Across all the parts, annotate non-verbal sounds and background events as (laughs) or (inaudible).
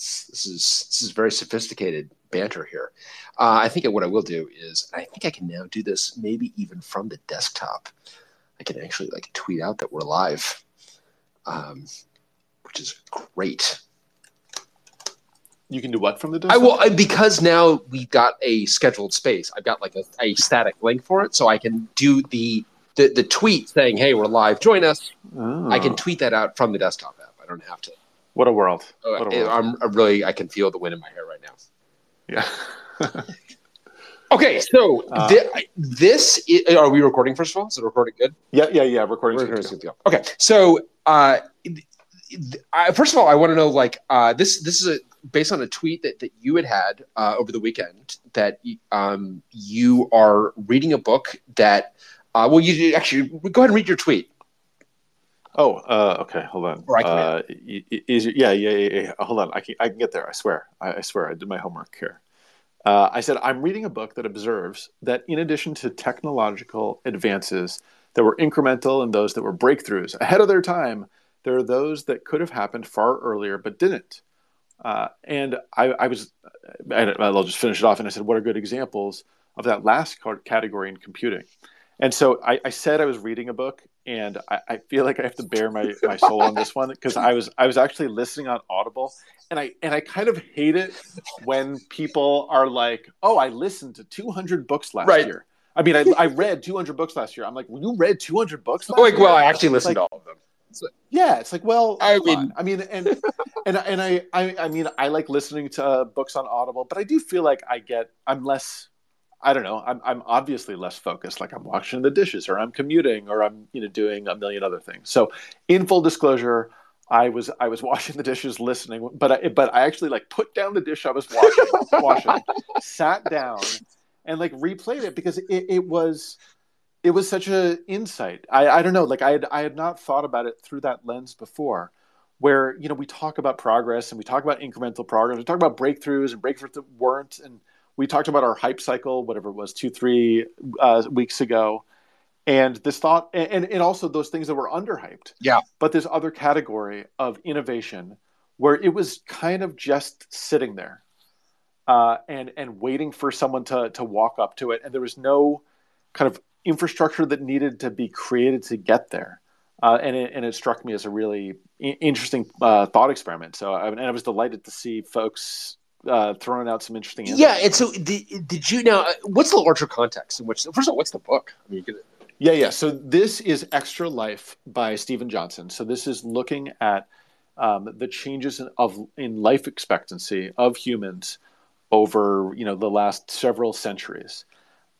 This, this is this is very sophisticated banter here. Uh, I think what I will do is I think I can now do this maybe even from the desktop. I can actually like tweet out that we're live, um, which is great. You can do what from the desktop? I will because now we've got a scheduled space. I've got like a, a static link for it, so I can do the, the the tweet saying, "Hey, we're live. Join us." I can Oh, tweet that out from the desktop app. I don't have to. What a world! Oh, What a world! I'm, I'm really. I can feel the wind in my hair right now. yeah. (laughs) Okay, so Uh, thi- this i- are we recording? First of all, is it recording good? yeah, yeah, yeah. Recording. Recording good to go. Okay, so uh, th- th- I, first of all, I want to know like uh, this. This is a, based on a tweet that, that you had had uh, over the weekend that um, you are reading a book that. Uh, well, you actually go ahead and read your tweet. Oh, uh, okay. Hold on. Or I can Uh, is, yeah, yeah, yeah, yeah. Hold on. I can, I can get there. I swear. I, I swear. I did my homework here. Uh, I said I'm reading a book that observes that in addition to technological advances that were incremental and those that were breakthroughs ahead of their time, there are those that could have happened far earlier but didn't. Uh, and I, I was, and I'll just finish it off. And I said, what are good examples of that last category in computing? And so I, I said I was reading a book, and I, I feel like I have to bear my, my soul on this one because I was I was actually listening on Audible, and I and I kind of hate it when people are like, "Oh, I listened to 200 books last Right. year." I mean, I, I read 200 books last year. I'm like, well, "You read 200 books last Like, year?" well, I actually listened Like- to all of them. Yeah, it's like, well, I mean- on. I mean, and and and I, I, I mean, I like listening to uh, books on Audible, but I do feel like I get, I'm less, I don't know, I'm, I'm obviously less focused. Like I'm washing the dishes, or I'm commuting, or I'm, you know, doing a million other things. So, in full disclosure, I was, I was (laughs) washing the dishes, listening, but I, but I actually like put down the dish I was washing, (laughs) washing, sat down, and like replayed it because it, it was it was such a insight. I, I don't know, like I had I had not thought about it through that lens before, where you know we talk about progress and we talk about incremental progress, we talk about breakthroughs and breakthroughs that weren't, and we talked about our hype cycle, whatever it was, two three uh, weeks ago, and this thought, and and also those things that were underhyped. Yeah. But this other category of innovation, where it was kind of just sitting there, uh, and and waiting for someone to to walk up to it, and there was no kind of infrastructure that needed to be created to get there. Uh, and, it, and it struck me as a really I- interesting uh, thought experiment. So I, and I was delighted to see folks uh, throwing out some interesting. Yeah, and so did, did you now? uh, What's the larger context in which? First of all, what's the book? I mean, Yeah, yeah. So this is Extra Life by Steven Johnson. So this is looking at um, the changes in, of in life expectancy of humans over you know the last several centuries,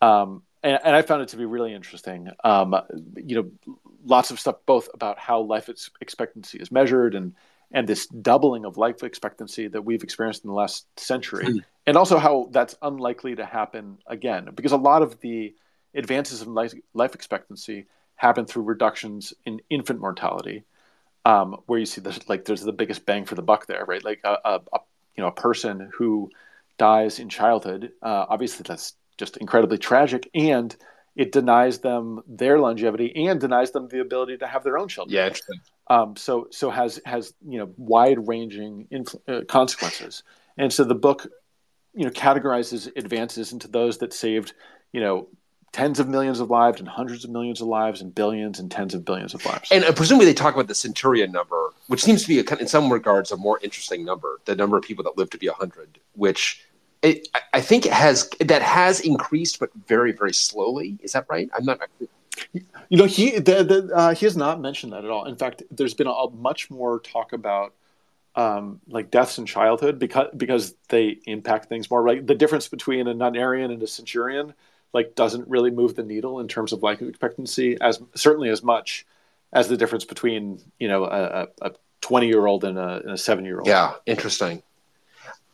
um, and, and I found it to be really interesting. Um, you know, lots of stuff both about how life expectancy is measured and and this doubling of life expectancy that we've experienced in the last century, Mm. and also how that's unlikely to happen again because a lot of the advances in life, life expectancy happen through reductions in infant mortality, um, where you see this like there's the biggest bang for the buck there, right? Like a, a, a you know a person who dies in childhood, uh, obviously that's just incredibly tragic, and it denies them their longevity and denies them the ability to have their own children. yeah, interesting. Um, so so has has you know wide ranging influ- uh, consequences, and so the book you know categorizes advances into those that saved you know tens of millions of lives and hundreds of millions of lives and billions and tens of billions of lives. And uh, presumably they talk about the centurion number, which seems to be, a, in some regards, a more interesting number. The number of people that live to be hundred, which it, I- think has that has increased, but very, very slowly. Is that right? I'm not. You know, he the, the, uh, he has not mentioned that at all. In fact, there's been a, a much more talk about um, like deaths in childhood because because they impact things more. Like the difference between a nunarian and a centurion, like doesn't really move the needle in terms of life expectancy as certainly as much as the difference between you know a, a 20 year old and a, and a seven year old. Yeah, interesting.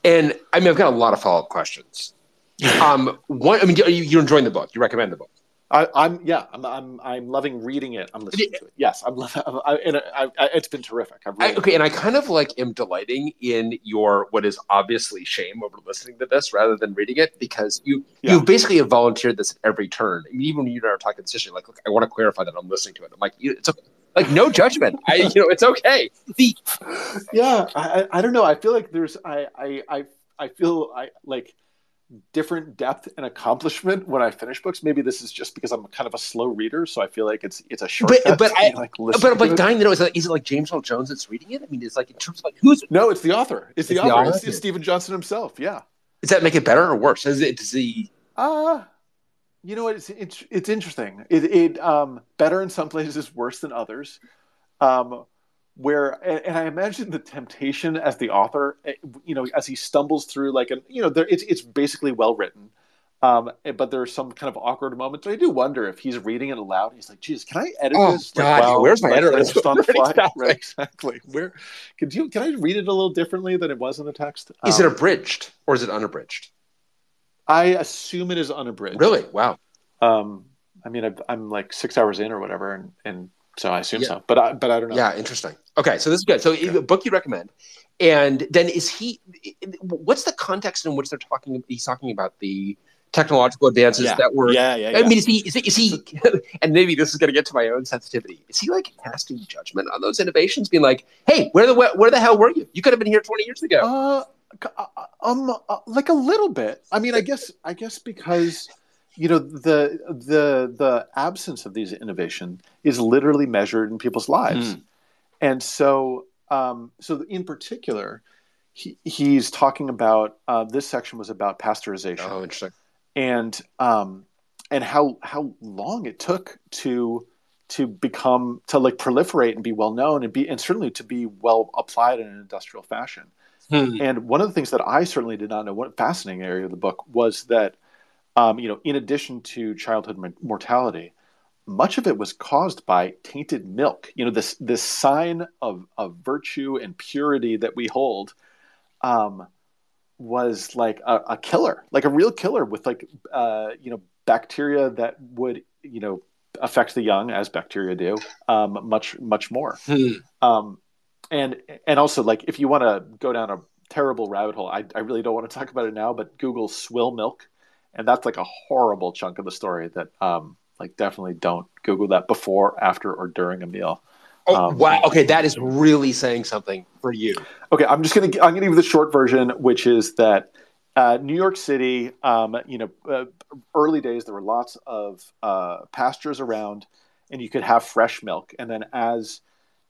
And I mean, I've got a lot of follow up questions. (laughs) Um, one, I mean, you- you're enjoying the book. You recommend the book. I, I'm yeah, I'm, I'm I'm loving reading it. I'm listening to it. Yes, I'm loving. I, and I, I, it's been terrific. I've I, okay, and I kind of like am delighting in your what is obviously shame over listening to this rather than reading it because you Yeah. you basically have volunteered this at every turn. I mean, even when you and I were talking issue, like, look, I want to clarify that I'm listening to it. I'm like, it's okay. Like no judgment. I, you know, it's okay. The yeah, I, I don't know. I feel like there's I I I, I feel I like different depth and accomplishment when I finish books. Maybe this is just because I'm kind of a slow reader, so I feel like it's it's a short. But but I like but like dying to know is it, is it like James Earl Jones that's reading it? I mean, it's like in terms of like who's no, it's the author. It's, it's the, author. author. It's, it's Steven Johnson himself. Yeah. Does that make it better or worse? Is it does he? Uh you know what? It's it's it's interesting. It it um better in some places, worse than others. Um, where and, I imagine the temptation as the author, eh, you know, as he stumbles through like an you know, there, it's it's basically well written. Um, eh, but there's some kind of awkward moments. I do wonder if he's reading it aloud. He's like, "Geez, can I edit oh, this? God, like, where's my like, editor? Just on the fly, (laughs) right, exactly. Where could you? Can I read it a little differently than it was in the text? Is um, it abridged or is it unabridged? I assume it is unabridged. Really? Wow. Um, I mean, i am like six hours in or whatever, and, and so I assume yeah. so, but I, but I don't know. Yeah, interesting. Okay, so this is good. So a book you recommend, and then is he? What's the context in which they're talking? He's talking about the technological advances yeah. that were. Yeah, yeah, yeah. I mean, is he? Is he? Is he (laughs) and maybe this is going to get to my own sensitivity. Is he like casting judgment on those innovations, being like, "Hey, where the where the hell were you? You could have been here twenty years ago." Uh um, uh, like a little bit. I mean, I guess, I guess because you know the the the absence of these innovation is literally measured in people's lives mm. and so um, so in particular he, he's talking about uh, this section was about pasteurization oh interesting and um, and how how long it took to to become to like proliferate and be well known and be and certainly to be well applied in an industrial fashion hmm. and one of the things that i certainly did not know what fascinating area of the book was that um, you know, in addition to childhood mortality, much of it was caused by tainted milk. You know, this this sign of of virtue and purity that we hold um, was like a, a, killer, like a real killer with like uh, you know bacteria that would you know affect the young as bacteria do um, much much more. Hmm. Um, and and also like if you want to go down a terrible rabbit hole, I, I really don't want to talk about it now, but Google swill milk and that's like a horrible chunk of the story that um, like definitely don't Google that before, after, or during a meal. Oh um, wow! Okay, that is really saying something for you. Okay, I'm just gonna I'm gonna give you the short version, which is that uh, New York City, um, you know, uh, early days there were lots of uh, pastures around, and you could have fresh milk. And then as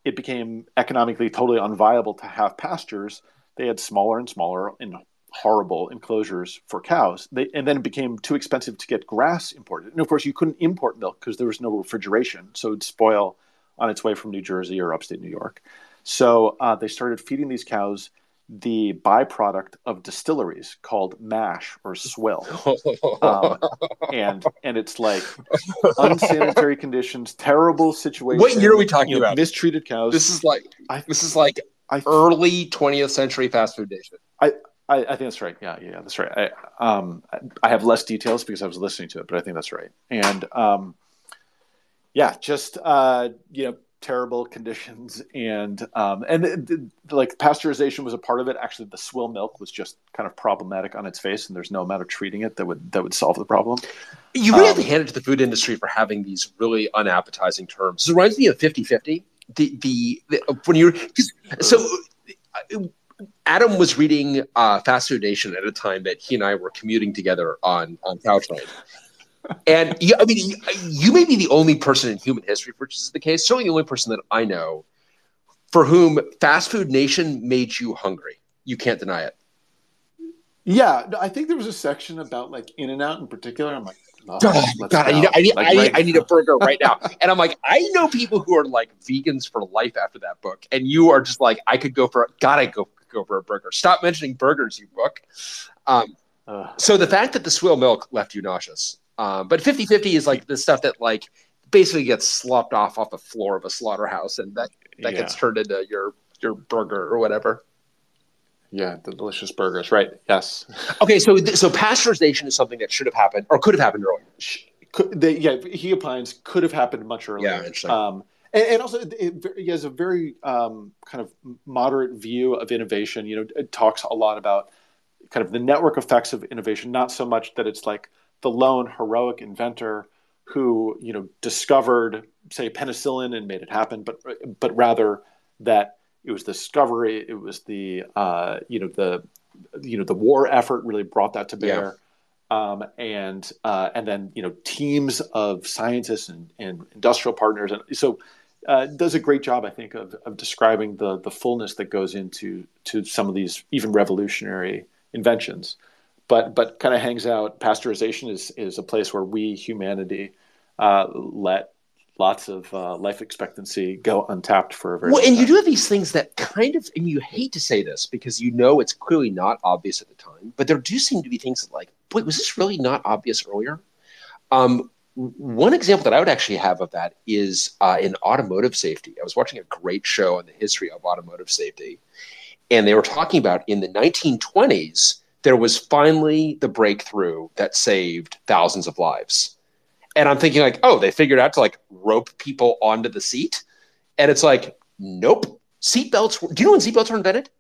it became economically totally unviable to have pastures, they had smaller and smaller and horrible enclosures for cows. They, and then it became too expensive to get grass imported. And of course, you couldn't import milk because there was no refrigeration, so it'd spoil on its way from New Jersey or upstate New York. So uh, they started feeding these cows the byproduct of distilleries called mash or swill, (laughs) um, and and it's like unsanitary (laughs) conditions, terrible situation. What year are we talking you know, about? Mistreated cows. This is like I, this is like I, early 20th century fast food nation. I I, I, think that's right. Yeah, yeah, that's right. I, um, I have less details because I was listening to it, but I think that's right. And um, yeah, just uh, you know, terrible conditions, and um, and like pasteurization was a part of it. Actually, the swill milk was just kind of problematic on its face, and there's no amount of treating it that would that would solve the problem. You really have to um, hand it to the food industry for having these really unappetizing terms. It reminds me of 50-50. The, the, the when you're so Adam was reading uh, Fast Food Nation at a time that he and I were commuting together on on Caltrain. And yeah, I mean, you, may be the only person in human history for which this is the case. Certainly, the only person that I know for whom Fast Food Nation made you hungry. You can't deny it. Yeah, I think there was a section about like In and Out in particular. I'm like, oh, God, I need, I need, like, I, need, right I need a burger right now. (laughs) and I'm like, I know people who are like vegans for life after that book, and you are just like, I could go for, God, I go go for a burger. Stop mentioning burgers, you book. Um, uh, so the fact that the swill milk left you nauseous, um, but 50-50 is like the stuff that like basically gets slopped off off the floor of a slaughterhouse, and that that yeah. gets turned into your your burger or whatever. Yeah, the delicious burgers, right? Yes. (laughs) okay, so so pasteurization is something that should have happened or could have happened earlier. Could, they, yeah, he opines could have happened much earlier. Yeah, interesting. Um, and, and also it, he has a very um, kind of moderate view of innovation. You know, it talks a lot about kind of the network effects of innovation, not so much that it's like the lone heroic inventor who you know discovered say penicillin and made it happen, but but rather that it was the discovery, it was the uh, you know the you know the war effort really brought that to bear. Yeah. Um, and uh, and then you know teams of scientists and, and industrial partners, and so uh, does a great job, I think, of, of describing the the fullness that goes into to some of these even revolutionary inventions. But but kind of hangs out. Pasteurization is is a place where we humanity uh, let lots of uh, life expectancy go untapped for a very well. And time. you do have these things that kind of, and you hate to say this because you know it's clearly not obvious at the time, but there do seem to be things like, wait, was this really not obvious earlier? Um, one example that I would actually have of that is uh, in automotive safety. I was watching a great show on the history of automotive safety, and they were talking about in the 1920s there was finally the breakthrough that saved thousands of lives and I'm thinking like, oh, they figured out to like rope people onto the seat, and it's like, nope. Seatbelts. Do you know when seatbelts were invented?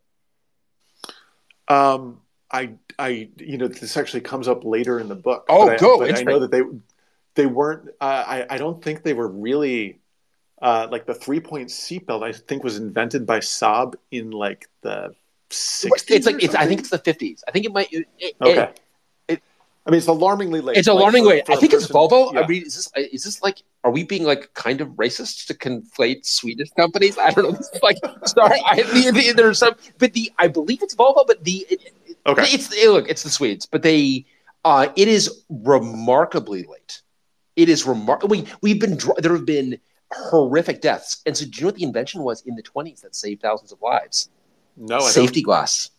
Um, I, I, you know, this actually comes up later in the book. Oh, but go. I, I know that they, they weren't. Uh, I, I don't think they were really. Uh, like the three point seatbelt, I think was invented by Saab in like the 60s. It's like it's. I think it's the 50s. I think it might. It, okay. It, I mean, it's alarmingly late. It's alarmingly like, late. I think it's Volvo. Yeah. I mean, is this is this like? Are we being like kind of racist to conflate Swedish companies? I don't know. Like, (laughs) sorry, I, the, the, there's some, but the I believe it's Volvo, but the it, okay, it's it, look, it's the Swedes, but they, uh, it is remarkably late. It is remarkable. We, we've been there have been horrific deaths, and so do you know what the invention was in the 20s that saved thousands of lives? No, safety glass.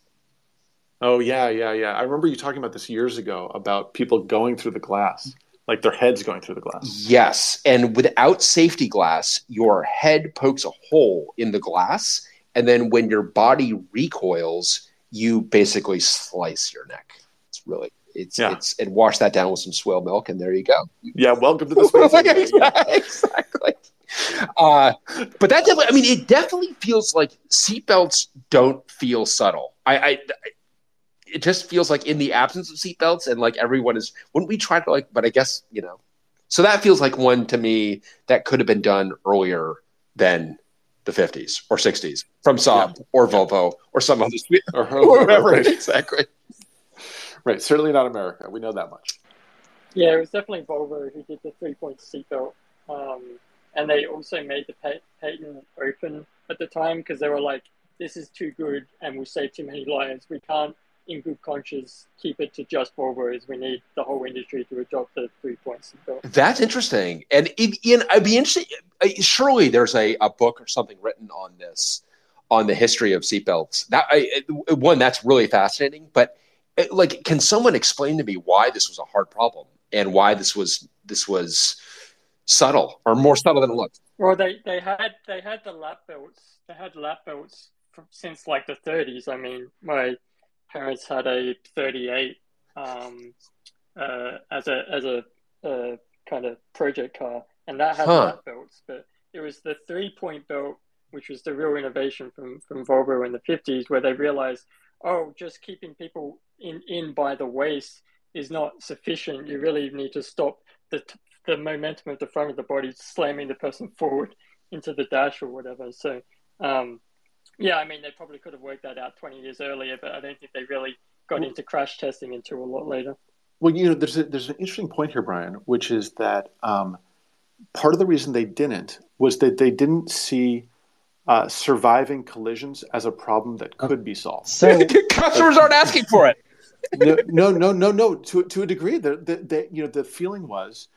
Oh yeah, yeah, yeah. I remember you talking about this years ago about people going through the glass, like their heads going through the glass. Yes, and without safety glass, your head pokes a hole in the glass, and then when your body recoils, you basically slice your neck. It's really it's yeah. it's and wash that down with some swill milk, and there you go. Yeah, welcome to the (laughs) space. exactly. Uh, but that definitely, I mean, it definitely feels like seatbelts don't feel subtle. I, I, it just feels like in the absence of seatbelts and like everyone is wouldn't we try to like but I guess, you know. So that feels like one to me that could have been done earlier than the 50s or 60s from Saab yeah. or Volvo or some other or (laughs) whoever right. exactly. Right, certainly not America. We know that much. Yeah, it was definitely Volvo who did the three-point seatbelt, um, and they also made the patent open at the time because they were like, "This is too good, and we save too many lives. We can't in good conscience keep it to just Volvos. We need the whole industry to adopt the three points. That's interesting. And Ian, I'd be interested. Uh, surely there's a, a book or something written on this, on the history of seatbelts. That I, one that's really fascinating. But uh, like, can someone explain to me why this was a hard problem and why this was this was subtle or more subtle than it looked? Well, they, they had they had the lap belts. They had lap belts since like the 30s. I mean, my parents had a 38 um, uh, as a as a, a, kind of project car, and that had huh. belts. But it was the three point belt, which was the real innovation from from Volvo in the 50s, where they realized, oh, just keeping people in in by the waist is not sufficient. You really need to stop the the momentum of the front of the body slamming the person forward into the dash or whatever. So um, yeah, I mean, they probably could have worked that out 20 years earlier, but I don't think they really got into crash testing until a lot later. Well, you know, there's a, there's an interesting point here, Bryan, which is that um, part of the reason they didn't was that they didn't see uh, surviving collisions as a problem that could be solved. So (laughs) customers aren't asking for it. (laughs) no, no, no, no, no. To to a degree, the, the, the you know the feeling was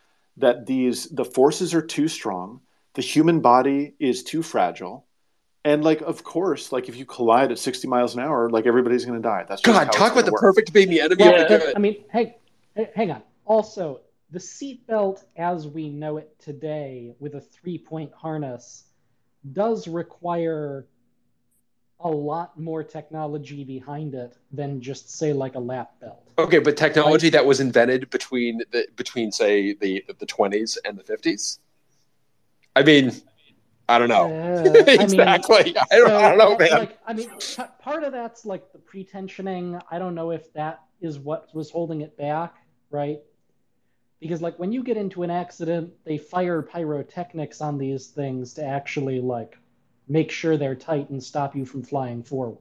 that these the forces are too strong, the human body is too fragile, and like, of course, like if you collide at 60 miles an hour, like everybody's going to die. That's God. Talk about the work. perfect baby enemy. Yeah, oh I mean, hey, hang on. Also, the seatbelt as we know it today, with a three-point harness, does require a lot more technology behind it than just say like a lap belt. Okay, but technology right? that was invented between the between say the the 20s and the 50s. I mean, I don't know. Uh, exactly. (laughs) I, mean, I, don't, so, I, don't, know, man. Like, I mean, part of that's like the pretensioning. I don't know if that is what was holding it back, right? because like when you get into an accident, they fire pyrotechnics on these things to actually like make sure they're tight and stop you from flying forward.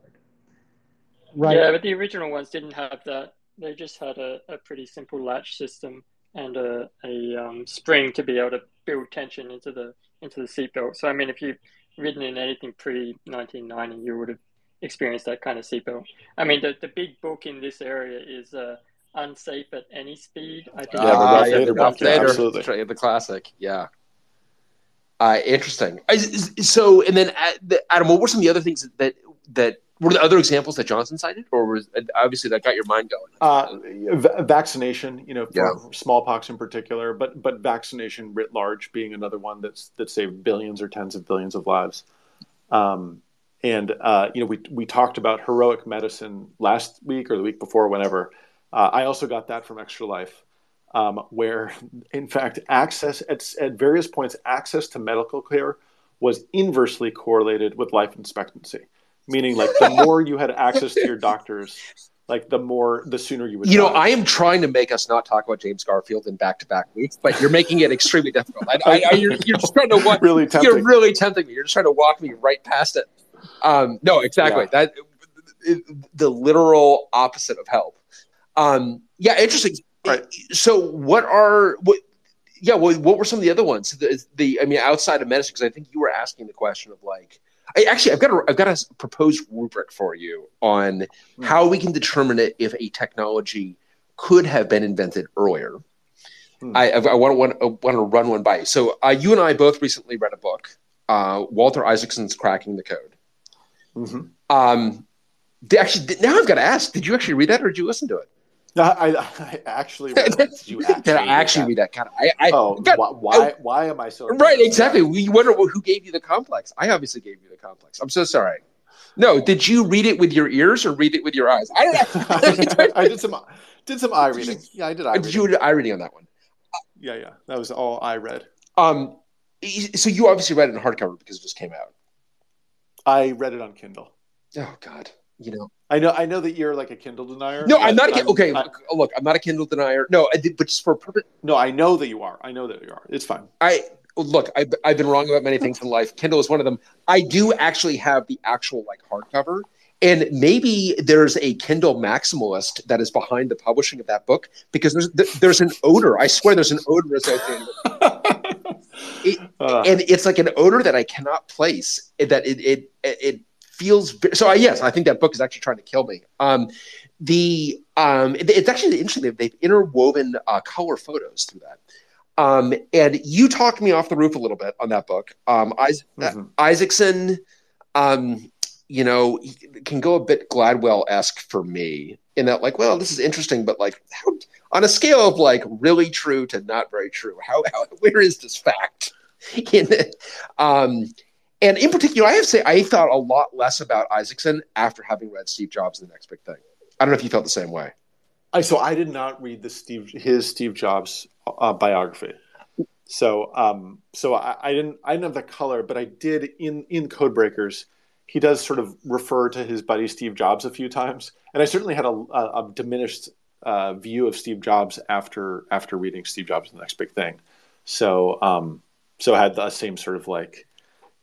Right. Yeah, but the original ones didn't have that. They just had a, a pretty simple latch system and a, a um, spring to be able to build tension into the into the seatbelt. So I mean, if you've ridden in anything pre 1990, you would have experienced that kind of seatbelt. I mean, the, the big book in this area is uh, unsafe at any speed. I think uh, yeah, the Ralph Nader, the classic, yeah. Uh, interesting. So, and then uh, Adam, what were some of the other things that that were the other examples that Johnson cited, or was obviously that got your mind going? Uh, v- vaccination, you know, yeah. smallpox in particular, but but vaccination writ large being another one that's that saved billions or tens of billions of lives. Um, and uh, you know, we we talked about heroic medicine last week or the week before, whenever. Uh, I also got that from Extra Life, um, where in fact access at, at various points access to medical care was inversely correlated with life expectancy. Meaning like the more you had access to your doctors like the more the sooner you would you die. know. I am trying to make us not talk about james garfield in back-to-back weeks but you're making it extremely difficult. I, I, I, you're, you're, just trying to walk really tempting. you're really tempting me. You're just trying to walk me right past it. Um, no exactly. Yeah. that it, the literal opposite of help. Um, yeah interesting right so what are what yeah what, what were some of the other ones the, the i mean outside of medicine because i think you were asking the question of like I, actually, I've got a, I've got a proposed rubric for you on mm. how we can determine it if a technology could have been invented earlier. Mm. I, I, want, want, want to run one by you. So uh, you and I both recently read a book, uh, Walter Isaacson's "Cracking the Code." Mm-hmm. Um, actually, now I've got to ask: Did you actually read that, or did you listen to it? I, I actually (laughs) read you actually Did I actually read that? kind I, I oh, got, why, why, why am I so right? Exactly. We wonder who gave you the complex. I obviously gave you the complex. I'm so sorry. No, did you read it with your ears or read it with your eyes? I don't know. (laughs) I did some did some eye reading. Yeah, I did eye. Did reading. you do eye reading on that one? Yeah, yeah, that was all I read. Um, so you obviously read it in hardcover because it just came out. I read it on Kindle. Oh God you know. I know. I know that you're like a Kindle denier. No, I'm not. A, I'm, okay, I, look, I'm not a Kindle denier. No, I did, but just for a purpose. No, I know that you are. I know that you are. It's fine. I look. I've, I've been wrong about many things in life. Kindle is one of them. I do actually have the actual like hardcover. And maybe there's a Kindle maximalist that is behind the publishing of that book because there's there's an odor. I swear there's an odor associated. (laughs) it, uh. And it's like an odor that I cannot place. That it it it feels so. I, yes, I think that book is actually trying to kill me. Um, the um, it, it's actually interesting. They've, they've interwoven uh, color photos through that. Um, and you talked me off the roof a little bit on that book. Um, Isaac, mm-hmm. Isaacson, um, you know, can go a bit Gladwell esque for me in that, like, well, this is interesting, but like, how, on a scale of like really true to not very true, how, how (laughs) where is this fact? in um, and in particular, I have to say, I thought a lot less about Isaacson after having read Steve Jobs' and The Next Big Thing. I don't know if you felt the same way. I so I did not read the Steve his Steve Jobs uh, biography. So um, so I, I, didn't I didn't have the color, but I did in in Codebreakers. He does sort of refer to his buddy Steve Jobs a few times, and I certainly had a, a, a diminished uh, view of Steve Jobs after after reading Steve Jobs' and The Next Big Thing. So um, so I had the same sort of like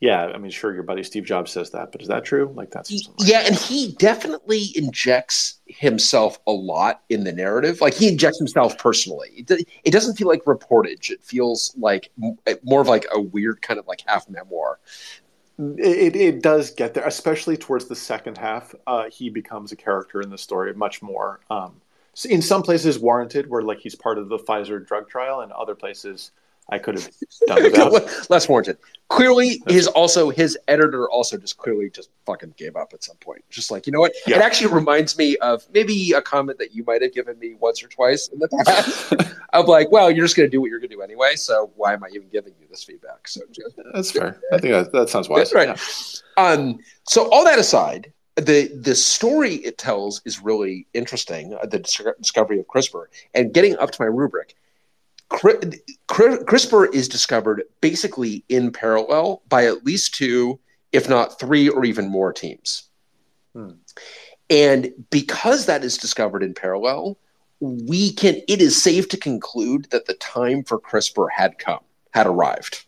yeah, I mean, sure, your buddy Steve Jobs says that, but is that true? Like that's yeah, and he definitely injects himself a lot in the narrative. Like he injects himself personally. It, it doesn't feel like reportage. It feels like more of like a weird kind of like half memoir. It, it does get there, especially towards the second half. Uh, he becomes a character in the story much more. Um, in some places warranted, where like he's part of the Pfizer drug trial, and other places I could have done (laughs) without. Less warranted. Clearly, his also his editor also just clearly just fucking gave up at some point. Just like you know what? Yeah. It actually reminds me of maybe a comment that you might have given me once or twice in the past. (laughs) of like, well, you're just going to do what you're going to do anyway. So why am I even giving you this feedback? So (laughs) that's fair. I think that, that sounds wise. That's right. Yeah. Um, so all that aside, the the story it tells is really interesting. Uh, the discovery of CRISPR and getting up to my rubric CRISPR is discovered basically in parallel by at least two, if not three or even more teams. Hmm. And because that is discovered in parallel, we can it is safe to conclude that the time for CRISPR had come, had arrived.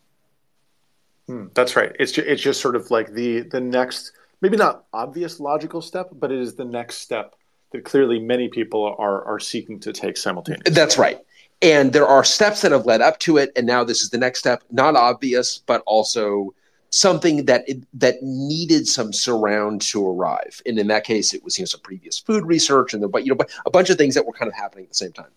Hmm, that's right. It's just, it's just sort of like the the next maybe not obvious logical step, but it is the next step that clearly many people are are seeking to take simultaneously. That's right. And there are steps that have led up to it, and now this is the next step. Not obvious, but also something that that needed some surround to arrive. And in that case, it was you know some previous food research and the, but you know but a bunch of things that were kind of happening at the same time.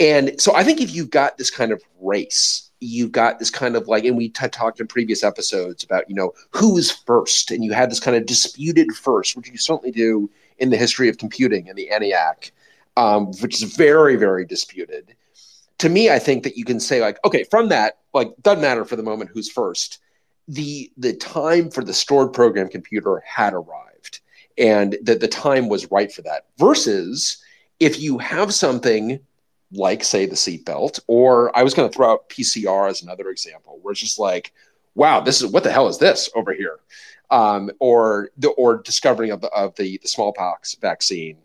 And so I think if you've got this kind of race, you've got this kind of like, and we t- talked in previous episodes about you know who is first, and you had this kind of disputed first, which you certainly do in the history of computing and the ENIAC, um, which is very very disputed. To me, I think that you can say like, okay, from that, like doesn't matter for the moment who's first. The the time for the stored program computer had arrived and that the time was right for that versus if you have something like say the seatbelt or i was going to throw out pcr as another example where it's just like wow this is what the hell is this over here? Um, or the or discovering of the, of the, the smallpox vaccine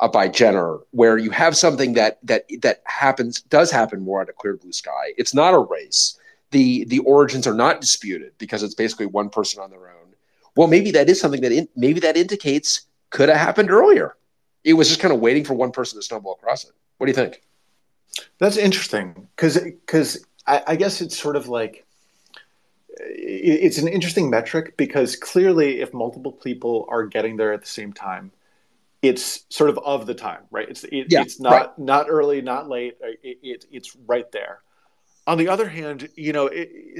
uh, by Jenner, where you have something that that that happens does happen more on a clear blue sky. It's not a race the the origins are not disputed because it's basically one person on their own. Well, maybe that is something that in, maybe that indicates could have happened earlier. It was just kind of waiting for one person to stumble across it. What do you think? That's interesting because because I, I guess it's sort of like it's an interesting metric because clearly if multiple people are getting there at the same time it's sort of of the time right it's it, yeah, it's not right. not early not late it, it, it's right there on the other hand, you know,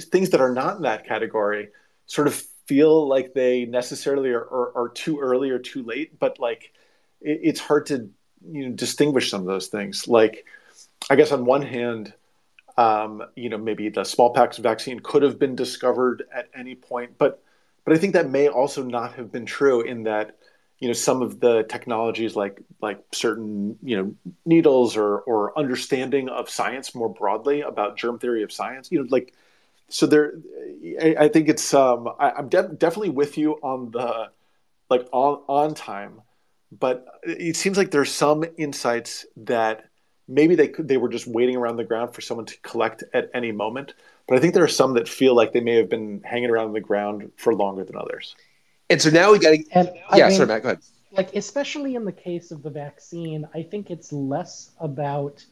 things that are not in that category sort of feel like they necessarily are, are, are too early or too late, but like it, it's hard to you know distinguish some of those things. Like, I guess on one hand, um, you know, maybe the smallpox vaccine could have been discovered at any point, but but I think that may also not have been true in that you know some of the technologies like like certain you know needles or or understanding of science more broadly about germ theory of science you know like so there i, I think it's um I, am de- definitely with you on the like on on time but it seems like there's some insights that maybe they they were just waiting around the ground for someone to collect at any moment but i think there are some that feel like they may have been hanging around the ground for longer than others and so now we got to. And yeah, I mean, sorry, Matt. Go ahead. Like especially in the case of the vaccine, I think it's less about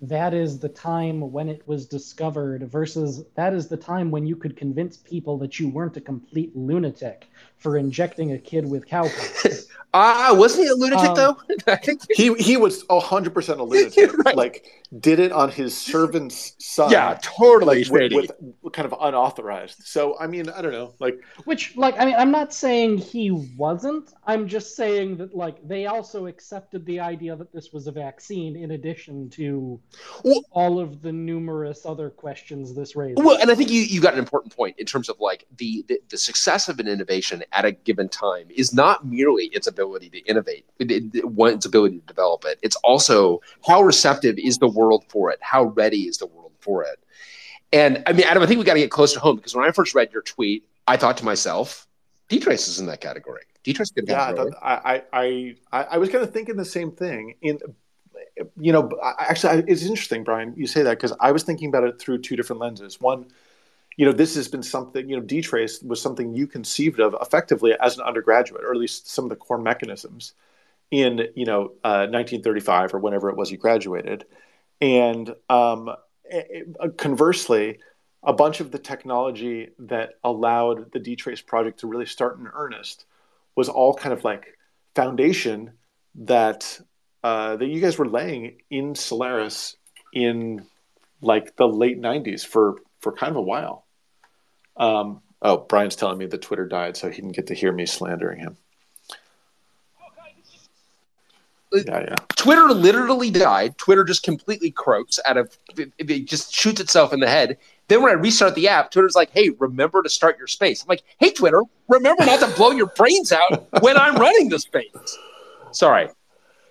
that is the time when it was discovered versus that is the time when you could convince people that you weren't a complete lunatic for injecting a kid with cowpox. (laughs) Ah, uh, wasn't he a lunatic um, though? (laughs) he he was hundred percent a (laughs) lunatic. right. Like did it on his servant's son. Yeah, totally like, with, with, kind of unauthorized. So I mean, I don't know, like which like I mean, I'm not saying he wasn't. I'm just saying that like they also accepted the idea that this was a vaccine in addition to well, all of the numerous other questions this raises. Well, and I think you you got an important point in terms of like the the, the success of an innovation at a given time is not merely its ability to innovate, it, it, its ability to develop it. It's also how receptive is the world for it? How ready is the world for it? And I mean, Adam, I think we got to get close to home because when I first read your tweet, I thought to myself, dtrace is in that category. dtrace good. Yeah, I, I, I, I was kind of thinking the same thing. In you know, actually, it's interesting, Bryan. You say that because I was thinking about it through two different lenses. One, you know, this has been something, you know, dtrace was something you conceived of effectively as an undergraduate, or at least some of the core mechanisms in, you know, uh, 1935 or whenever it was you graduated. And um, conversely, a bunch of the technology that allowed the dtrace project to really start in earnest was all kind of like foundation that uh, that you guys were laying in Solaris in like the late 90s for for kind of a while. Um, oh, Bryan's telling me that Twitter died, so he didn't get to hear me slandering him. Yeah, yeah. Twitter literally died. Twitter just completely croaks out of it, it just shoots itself in the head. Then when I restart the app, Twitter's like, "Hey, remember to start your space." I'm like, "Hey, Twitter, remember not to blow your brains out when I'm running the space." Sorry.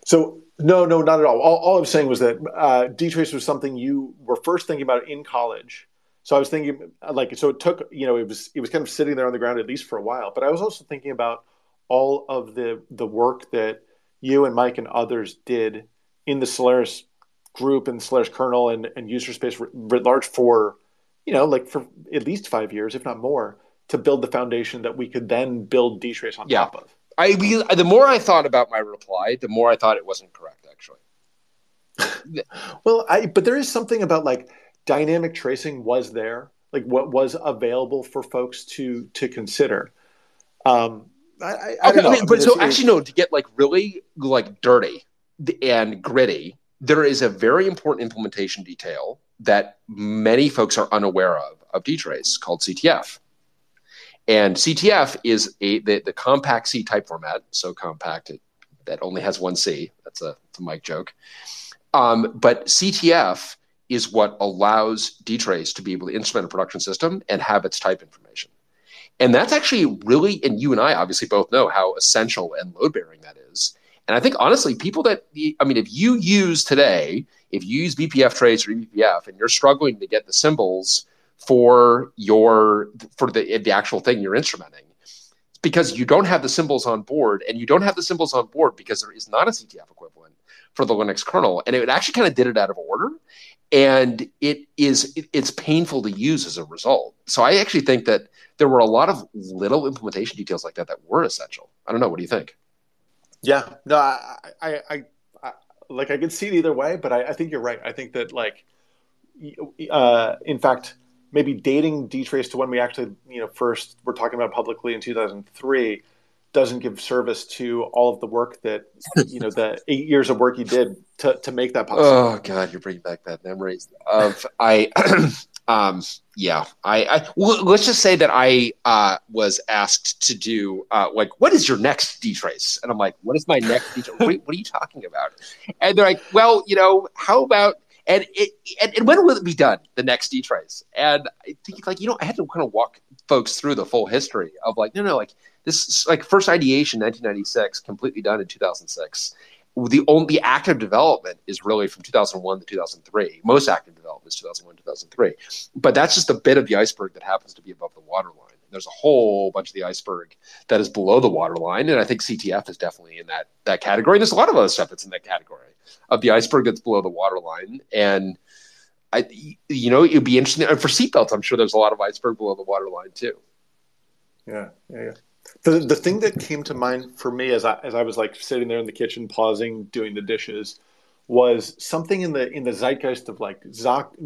So no, no, not at all. All, all I was saying was that uh, dtrace was something you were first thinking about in college, so I was thinking like so it took you know it was it was kind of sitting there on the ground at least for a while. But I was also thinking about all of the the work that you and Mike and others did in the Solaris group and Solaris kernel and, and user space writ large for, you know, like for at least five years, if not more, to build the foundation that we could then build dtrace on yeah. top of. I the more I thought about my reply, the more I thought it wasn't correct. Actually, (laughs) well, I but there is something about like dynamic tracing was there, like what was available for folks to to consider. Um, I, I, okay, I mean, but so actually, no. To get like really like dirty and gritty, there is a very important implementation detail that many folks are unaware of of dtrace called CTF. And CTF is a the, the compact C type format, so compact it, that only has one C. That's a, that's a Mike joke. Um, but CTF is what allows dtrace to be able to instrument a production system and have its type information. And that's actually really, and you and I obviously both know how essential and load bearing that is. And I think honestly, people that I mean, if you use today, if you use BPF trace or eBPF, and you're struggling to get the symbols for your for the the actual thing you're instrumenting, it's because you don't have the symbols on board, and you don't have the symbols on board because there is not a CTF equivalent for the Linux kernel, and it actually kind of did it out of order, and it is it, it's painful to use as a result. So I actually think that there were a lot of little implementation details like that that were essential. I don't know. What do you think? Yeah, no, I, I, I, I like I could see it either way, but I, I think you're right. I think that like, uh, in fact, maybe dating dtrace to when we actually, you know, first were talking about publicly in 2003 doesn't give service to all of the work that (laughs) you know the eight years of work you did to, to make that possible. Oh God, you're bringing back that memories of I. (clears throat) um, yeah, I, let's just say that I uh, was asked to do uh, like, what is your next dtrace? And I'm like, what is my next dtrace? what, what are you talking about? And they're like, well, you know, how about and it and, and when will it be done? The next dtrace? And I think like you know, I had to kind of walk folks through the full history of like, no, no, like this like first ideation 1996 completely done in 2006 the only active development is really from 2001 to 2003 most active development is 2001 2003 but that's just a bit of the iceberg that happens to be above the waterline. There's a whole bunch of the iceberg that is below the waterline. And i think ctf is definitely in that that category. And there's a lot of other stuff that's in that category of the iceberg that's below the waterline and I, you know, it'd be interesting for seatbelts. I'm sure there's a lot of iceberg below the waterline too. Yeah, yeah, yeah. The the thing that came to mind for me as I as I was like sitting there in the kitchen, pausing, doing the dishes, was something in the in the zeitgeist of like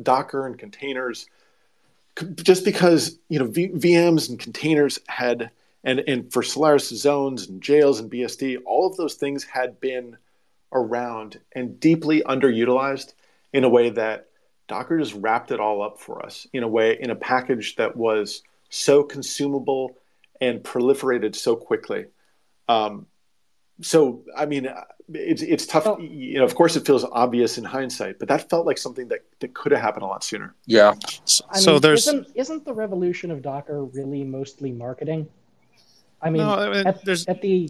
Docker and containers. Just because you know v, VMs and containers had and and for Solaris zones and jails and BSD, all of those things had been around and deeply underutilized in a way that Docker just wrapped it all up for us in a way in a package that was so consumable and proliferated so quickly. Um, so, I mean, it's it's tough. Oh. You know, of course, it feels obvious in hindsight, but that felt like something that, that could have happened a lot sooner. Yeah. I so mean, there's isn't, isn't the revolution of Docker really mostly marketing? I mean, no, I mean at, there's at the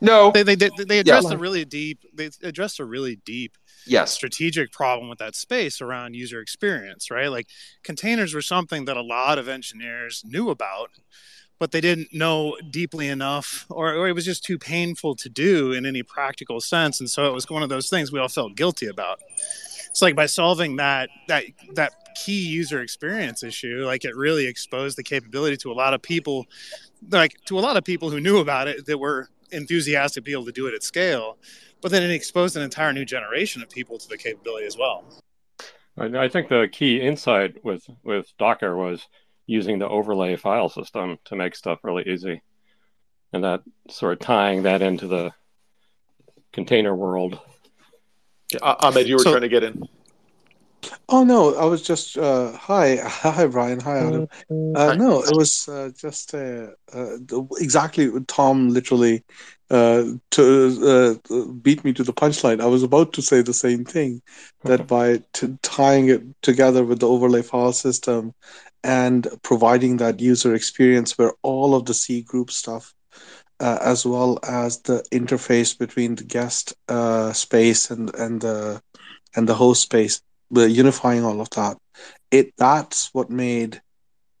no, they they they, they addressed yeah. a really deep they addressed a really deep yes. strategic problem with that space around user experience, right? Like containers were something that a lot of engineers knew about, but they didn't know deeply enough, or, or, it was just too painful to do in any practical sense. And so it was one of those things we all felt guilty about. It's like by solving that that that key user experience issue, like it really exposed the capability to a lot of people, like to a lot of people who knew about it that were enthusiastic to be able to do it at scale. But then it exposed an entire new generation of people to the capability as well. I think the key insight with with Docker was using the overlay file system to make stuff really easy. And that sort of tying that into the container world. Uh, Ahmed, you were so, trying to get in. Oh no, I was just uh, hi, (laughs) hi Bryan, hi Adam. Uh, no, it was uh, just uh, uh, exactly Tom literally uh, to beat me to the punchline. I was about to say the same thing that by t- tying it together with the overlay file system and providing that user experience where all of the C group stuff, uh, as well as the interface between the guest uh, space and and the and the host space, the unifying all of that, it that's what made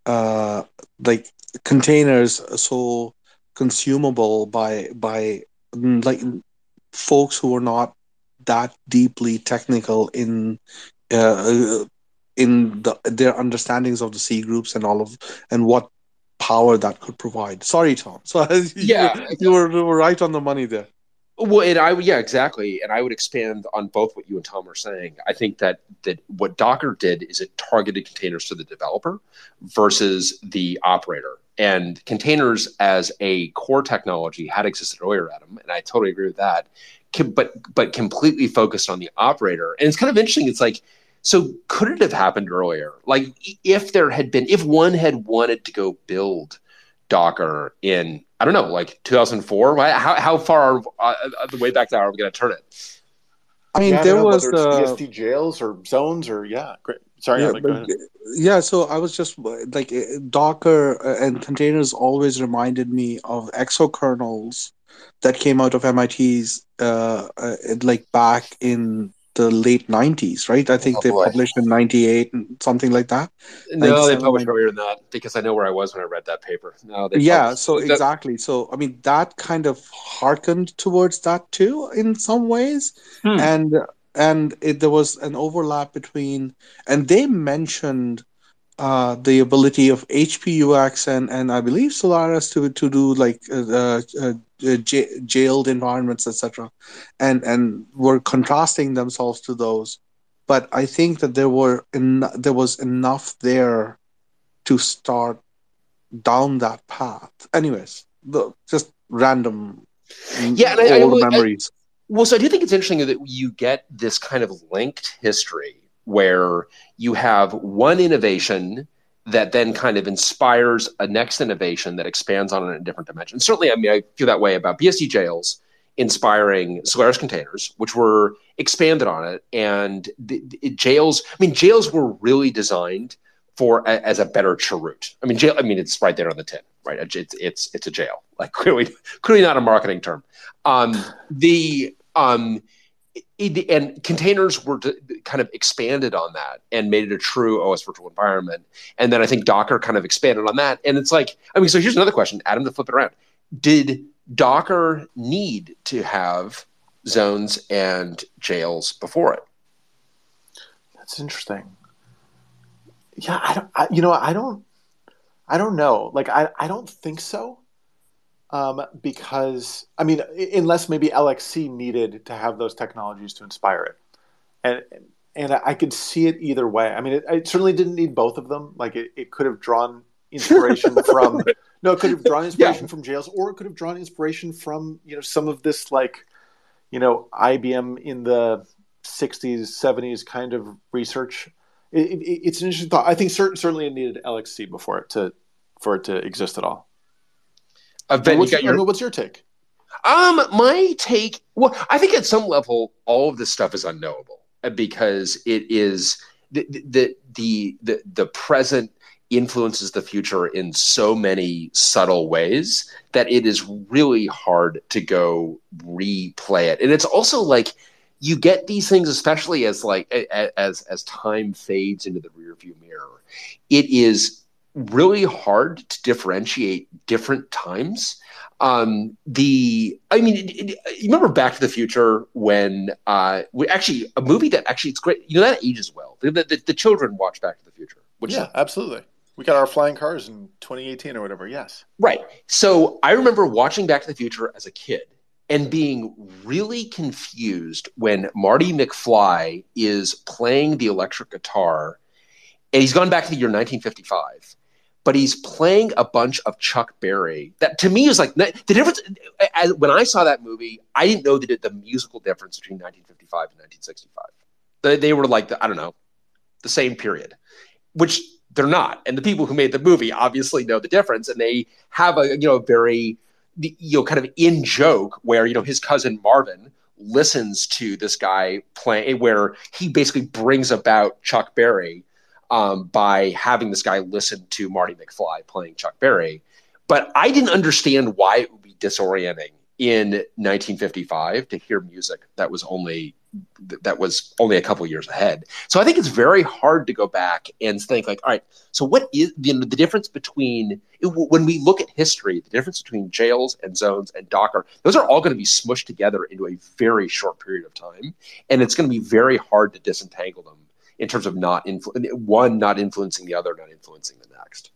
uh, like containers so consumable by by like folks who are not that deeply technical in uh, in the, their understandings of the C groups and all of and what power that could provide. Sorry, Tom. (laughs) So Yeah. you, you were, you were right on the money there. Well, and I yeah exactly, and I would expand on both what you and Tom are saying. I think that that what Docker did is it targeted containers to the developer versus the operator, and containers as a core technology had existed earlier, Adam, and I totally agree with that. But but completely focused on the operator, and it's kind of interesting. It's like so could it have happened earlier? Like if there had been if one had wanted to go build Docker in I don't know, like 2004. Why- How how far are, uh, uh, the way back there are we going to turn it? I mean, Yeah, there don't was whether it's uh, BSD jails or zones or yeah. Great. Sorry, yeah, but, yeah. So I was just like uh, Docker uh, and containers always reminded me of exokernels that came out of MIT's uh, uh, like back in the late 90s, right? I think Oh, they boy. published in 98 and something like that. No, they 97, published earlier than that because I know where I was when I read that paper. No, they yeah published- so that- exactly so i mean that kind of harkened towards that too in some ways Hmm. and and it, there was an overlap between and they mentioned uh, the ability of HPUX and, and I believe Solaris to to do like uh, uh, uh, j- jailed environments, etc., and and were contrasting themselves to those. But I think that there were en- there was enough there to start down that path. Anyways, the, just random Yeah, and I- I would- I- memories. Well, so I do think it's interesting that you get this kind of linked history where you have one innovation that then kind of inspires a next innovation that expands on it in a different dimension. Certainly, I mean, I feel that way about BSD jails inspiring Solaris containers, which were expanded on it. And the, the jails, I mean, jails were really designed for a, as a better chroot. I mean, jail. I mean, it's right there on the tin, right? It's it's it's a jail. Like (laughs) clearly, clearly not a marketing term. Um, the um, it, and containers were d- kind of expanded on that and made it a true OS virtual environment. And then I think Docker kind of expanded on that. And it's like, I mean, so here's another question, Adam, to flip it around. Did Docker need to have zones and jails before it? That's interesting. Yeah, I don't. I, you know, I don't. I don't know. Like, I I don't think so. Um, because I mean, unless maybe LXC needed to have those technologies to inspire it, and and I could see it either way. I mean, it, it certainly didn't need both of them. Like, it, it could have drawn inspiration (laughs) from no, it could have drawn inspiration from jails, or it could have drawn inspiration from you know some of this like you know IBM in the 60s, 70s kind of research. It, it, it's an interesting thought. I think cer- certainly it needed LXC before it to for it to exist at all. Uh, ben, you what's, got your, your, what's your take? Um, my take. Well, I think at some level, all of this stuff is unknowable uh, because it is the the the the, the present influences the future in so many subtle ways that it is really hard to go replay it. And it's also like you get these things, especially as like as as time fades into the rearview mirror. It is really hard to differentiate different times um the i mean it, it, you remember back to the future when uh we actually a movie that actually it's great you know that ages well the, the, the children watch back to the future which yeah, absolutely. We got our flying cars in 2018 or whatever. Yes. right so i remember watching back to the future as a kid and being really confused when marty mcfly is playing the electric guitar and he's gone back to the year 1955 but he's playing a bunch of Chuck Berry. That to me is like the difference. When I saw that movie, I didn't know the, the musical difference between 1955 and 1965. They, they were like the, I don't know, the same period, which they're not. And the people who made the movie obviously know the difference, and they have a you know very you know kind of in joke where you know his cousin Marvin listens to this guy play where he basically brings about Chuck Berry um, by having this guy listen to Marty McFly playing Chuck Berry. But I didn't understand why it would be disorienting in 1955 to hear music that was only that was only a couple years ahead. So I think it's very hard to go back and think like, all right, so what is the, the difference between when we look at history, the difference between jails and zones and Docker, those are all going to be smushed together into a very short period of time, and it's going to be very hard to disentangle them in terms of not influ- one not influencing the other, not influencing the next.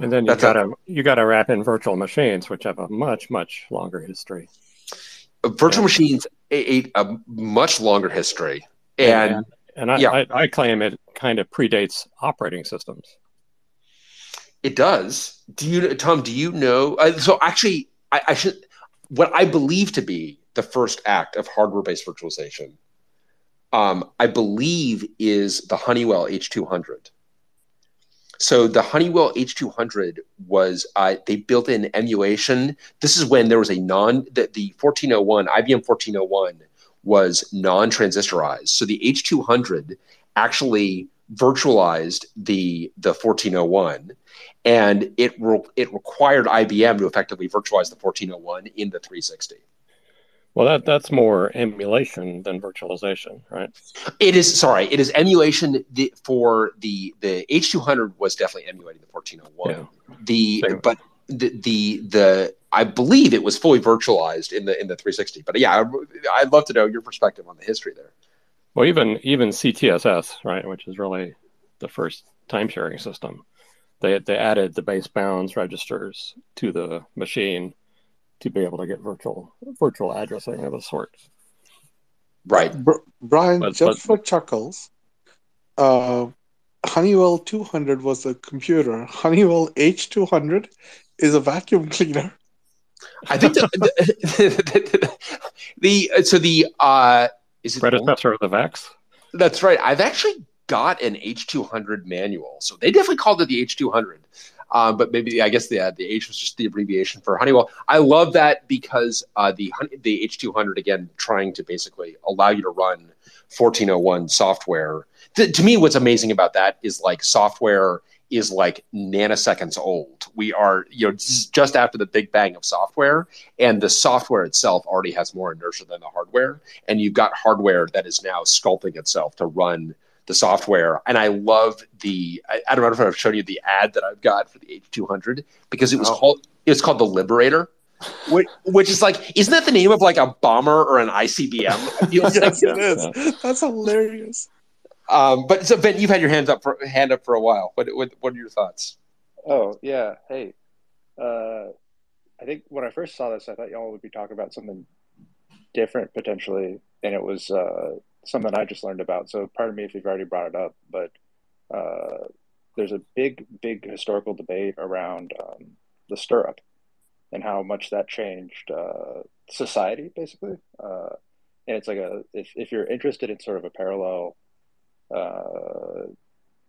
And then you got to you got to wrap in virtual machines, which have a much much longer history. Virtual yeah. machines a, a, a, much longer history, and and, and I, yeah. I, I claim it kind of predates operating systems. It does. Do you, Tom? Do you know? Uh, so actually, I, I should. What I believe to be the first act of hardware-based virtualization, um, I believe, is the Honeywell H200 so the Honeywell H200 was uh, they built in emulation. This is when there was a non the, the 1401 IBM 1401 was non-transistorized. So the H200 actually virtualized the the 1401 and it re- it required IBM to effectively virtualize the 1401 in the 360. Well, that that's more emulation than virtualization, right? It is. Sorry, it is emulation the, for the the H two hundred was definitely emulating the fourteen oh one. The Same. but the the the I believe it was fully virtualized in the in the three sixty. But yeah, I, I'd love to know your perspective on the history there. Well, even even CTSS, right, which is really the first time sharing system. They they added the base bounds registers to the machine to be able to get virtual virtual addressing of a sort. Right, Bryan. But, just but, for chuckles, uh, Honeywell 200 was a computer. Honeywell H200 is a vacuum cleaner. I think the, the, (laughs) the, the, so the uh, is it predecessor of the VAX. That's right. I've actually got an H200 manual, so they definitely called it the H200. Um, but maybe I guess the uh, the H was just the abbreviation for Honeywell. I love that because uh, the the H200 again trying to basically allow you to run 1401 software. Th- to me, what's amazing about that is like software is like nanoseconds old. We are, you know, just after the big bang of software, and the software itself already has more inertia than the hardware. And you've got hardware that is now sculpting itself to run the software. And I love the I, I, don't know if I've shown you the ad that I've got for the H200 because it was oh. called it was called the Liberator. (laughs) Which, which, is like, isn't that the name of like a bomber or an ICBM? (laughs) yes, like it is. That's hilarious. Um, but so Ben, you've had your hands up for, hand up for a while. What, what what are your thoughts? Oh yeah, hey, uh, I think when I first saw this, I thought y'all would be talking about something different potentially, and it was uh, something I just learned about. So pardon me if you've already brought it up, but uh, there's a big, big historical debate around um, the stirrup and how much that changed uh, society, basically. Uh, and it's like a if if you're interested in sort of a parallel uh,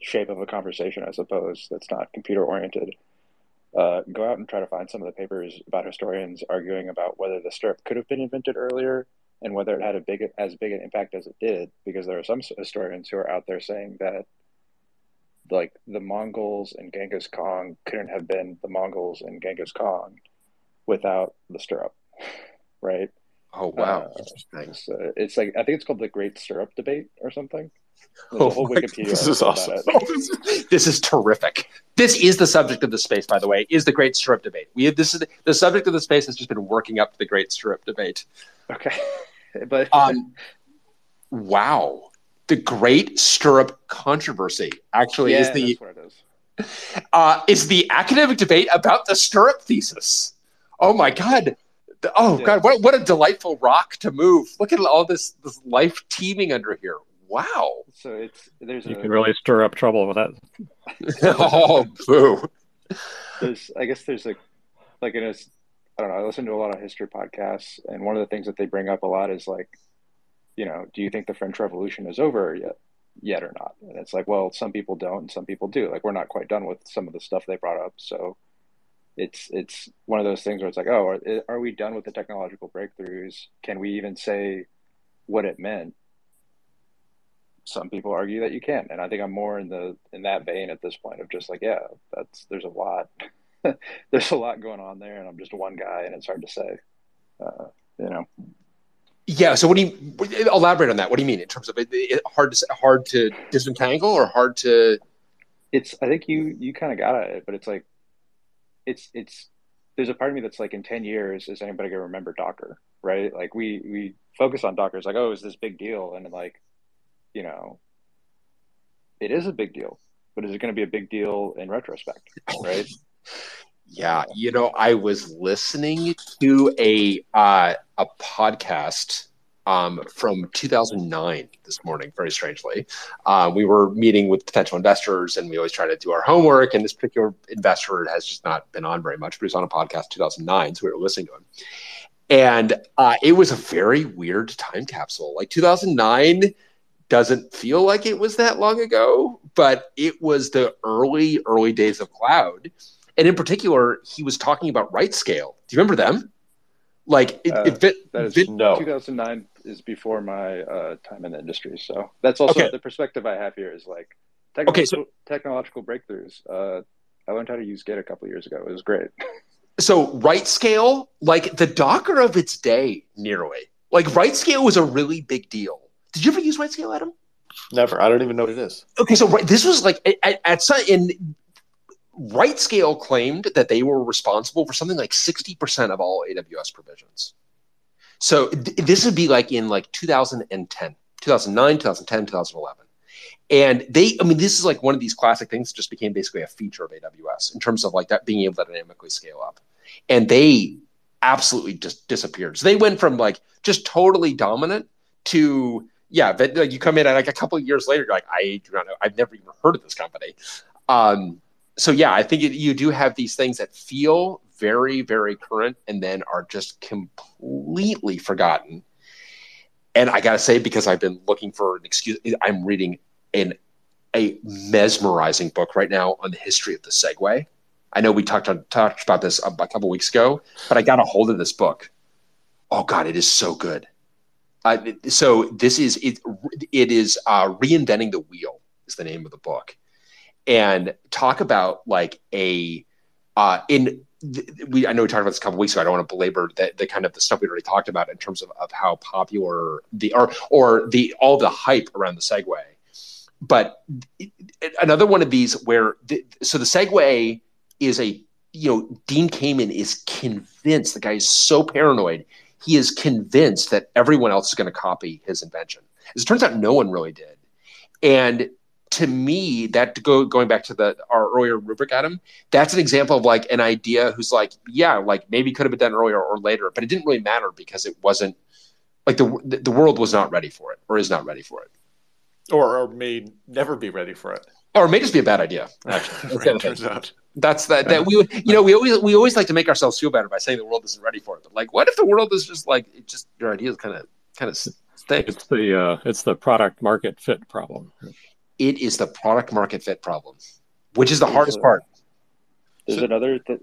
shape of a conversation, I suppose that's not computer oriented. Uh, go out and try to find some of the papers about historians arguing about whether the stirrup could have been invented earlier and whether it had a big as big an impact as it did, because there are some historians who are out there saying that like the Mongols and Genghis Khan couldn't have been the Mongols and Genghis Khan without the stirrup, (laughs) right? Oh wow! Uh, uh, it's, like I think it's called the Great Stirrup Debate or something. Oh this is awesome. (laughs) this is terrific. This is the subject of the space, by the way. Is the Great Stirrup Debate? We have, this is the, the subject of the space has just been working up to the Great Stirrup Debate. Okay. (laughs) but um, wow, the Great Stirrup Controversy actually yeah, is the what it is. Uh, is the academic debate about the stirrup thesis. Oh my god. Oh yeah. god, what what a delightful rock to move. Look at all this this life teeming under here. Wow. So it's there's you a, can really stir up trouble with that. (laughs) (laughs) oh, boo. There's I guess there's a like in a I don't know. I listen to a lot of history podcasts, and one of the things that they bring up a lot is like, you know, do you think the French Revolution is over yet, yet or not? And it's like, well, some people don't, and some people do. Like, we're not quite done with some of the stuff they brought up, so it's it's one of those things where it's like, oh, are, are we done with the technological breakthroughs? Can we even say what it meant? Some people argue that you can, and I think I'm more in the in that vein at this point of just like, yeah, that's there's a lot. (laughs) there's a lot going on there, and I'm just one guy, and it's hard to say. Uh, you know. Yeah. So what do you elaborate on that? What do you mean in terms of it, it hard to hard to disentangle or hard to? It's. I think you you kind of got at it, but it's like, it's it's. There's a part of me that's like, in ten years, is anybody gonna remember Docker? Right? Like we we focus on Docker. It's like, oh, is this big deal? And like, you know, it is a big deal, but is it going to be a big deal in retrospect? Right? (laughs) Yeah, you know, I was listening to a uh, a podcast um, from 2009 this morning. Very strangely, uh, we were meeting with potential investors, and we always try to do our homework. And this particular investor has just not been on very much, but he was on a podcast 2009, so we were listening to him. And uh, it was a very weird time capsule. Like 2009 doesn't feel like it was that long ago, but it was the early, early days of cloud and in particular, he was talking about RightScale. Do you remember them? Like it, Uh, it fit, That is fit- No. 2009 is before my uh, time in the industry, so that's also Okay. the perspective I have here. Is like technological, Okay, so- technological breakthroughs. Uh, I learned how to use Git a couple years ago. It was great. (laughs) so RightScale, like the Docker of its day, nearly. Like RightScale was a really big deal. Did you ever use RightScale, Adam? Never. I don't even know what it is. Okay, so right, this was like at, at some in RightScale claimed that they were responsible for something like sixty percent of all AWS provisions. So th- this would be like in like 2010, 2009, 2010, 2011. And they, I mean, this is like one of these classic things that just became basically a feature of AWS in terms of like that being able to dynamically scale up. And they absolutely just disappeared. So they went from like just totally dominant to yeah, but like you come in and like a couple of years later, you're like, I do not know, I've never even heard of this company. Um, so yeah, I think it, you do have these things that feel very, very current and then are just completely forgotten. And I gotta say, because I've been looking for an excuse, I'm reading an a mesmerizing book right now on the history of the Segway. I know we talked on, talked about this a, a couple weeks ago, but I got a hold of this book. Oh God, it is so good. So this is it. It is uh, reinventing the wheel is the name of the book, and talk about like a uh, in we. I know we talked about this a couple weeks ago. I don't want to belabor the, the kind of the stuff we already talked about in terms of, of how popular the or or the all the hype around the Segway. But another one of these where the, so the Segway is a you know Dean Kamen is convinced the guy is so paranoid he is convinced that everyone else is going to copy his invention. As it turns out, no one really did. And to me, that go, going back to the our earlier rubric, Adam, that's an example of like an idea who's like, yeah, like maybe could have been done earlier or later, but it didn't really matter because it wasn't like the the world was not ready for it or is not ready for it, Or, or may never be ready for it. Or it may just be a bad idea. Actually, That's (laughs) the Right, thing. turns out. That's that that we you know we always we always like to make ourselves feel better by saying the world isn't ready for it. But like, what if the world is just like it just your ideas kind of kind of stink? It's the uh, it's the product market fit problem. It is the product market fit problem, which is the hardest part. There's So- another that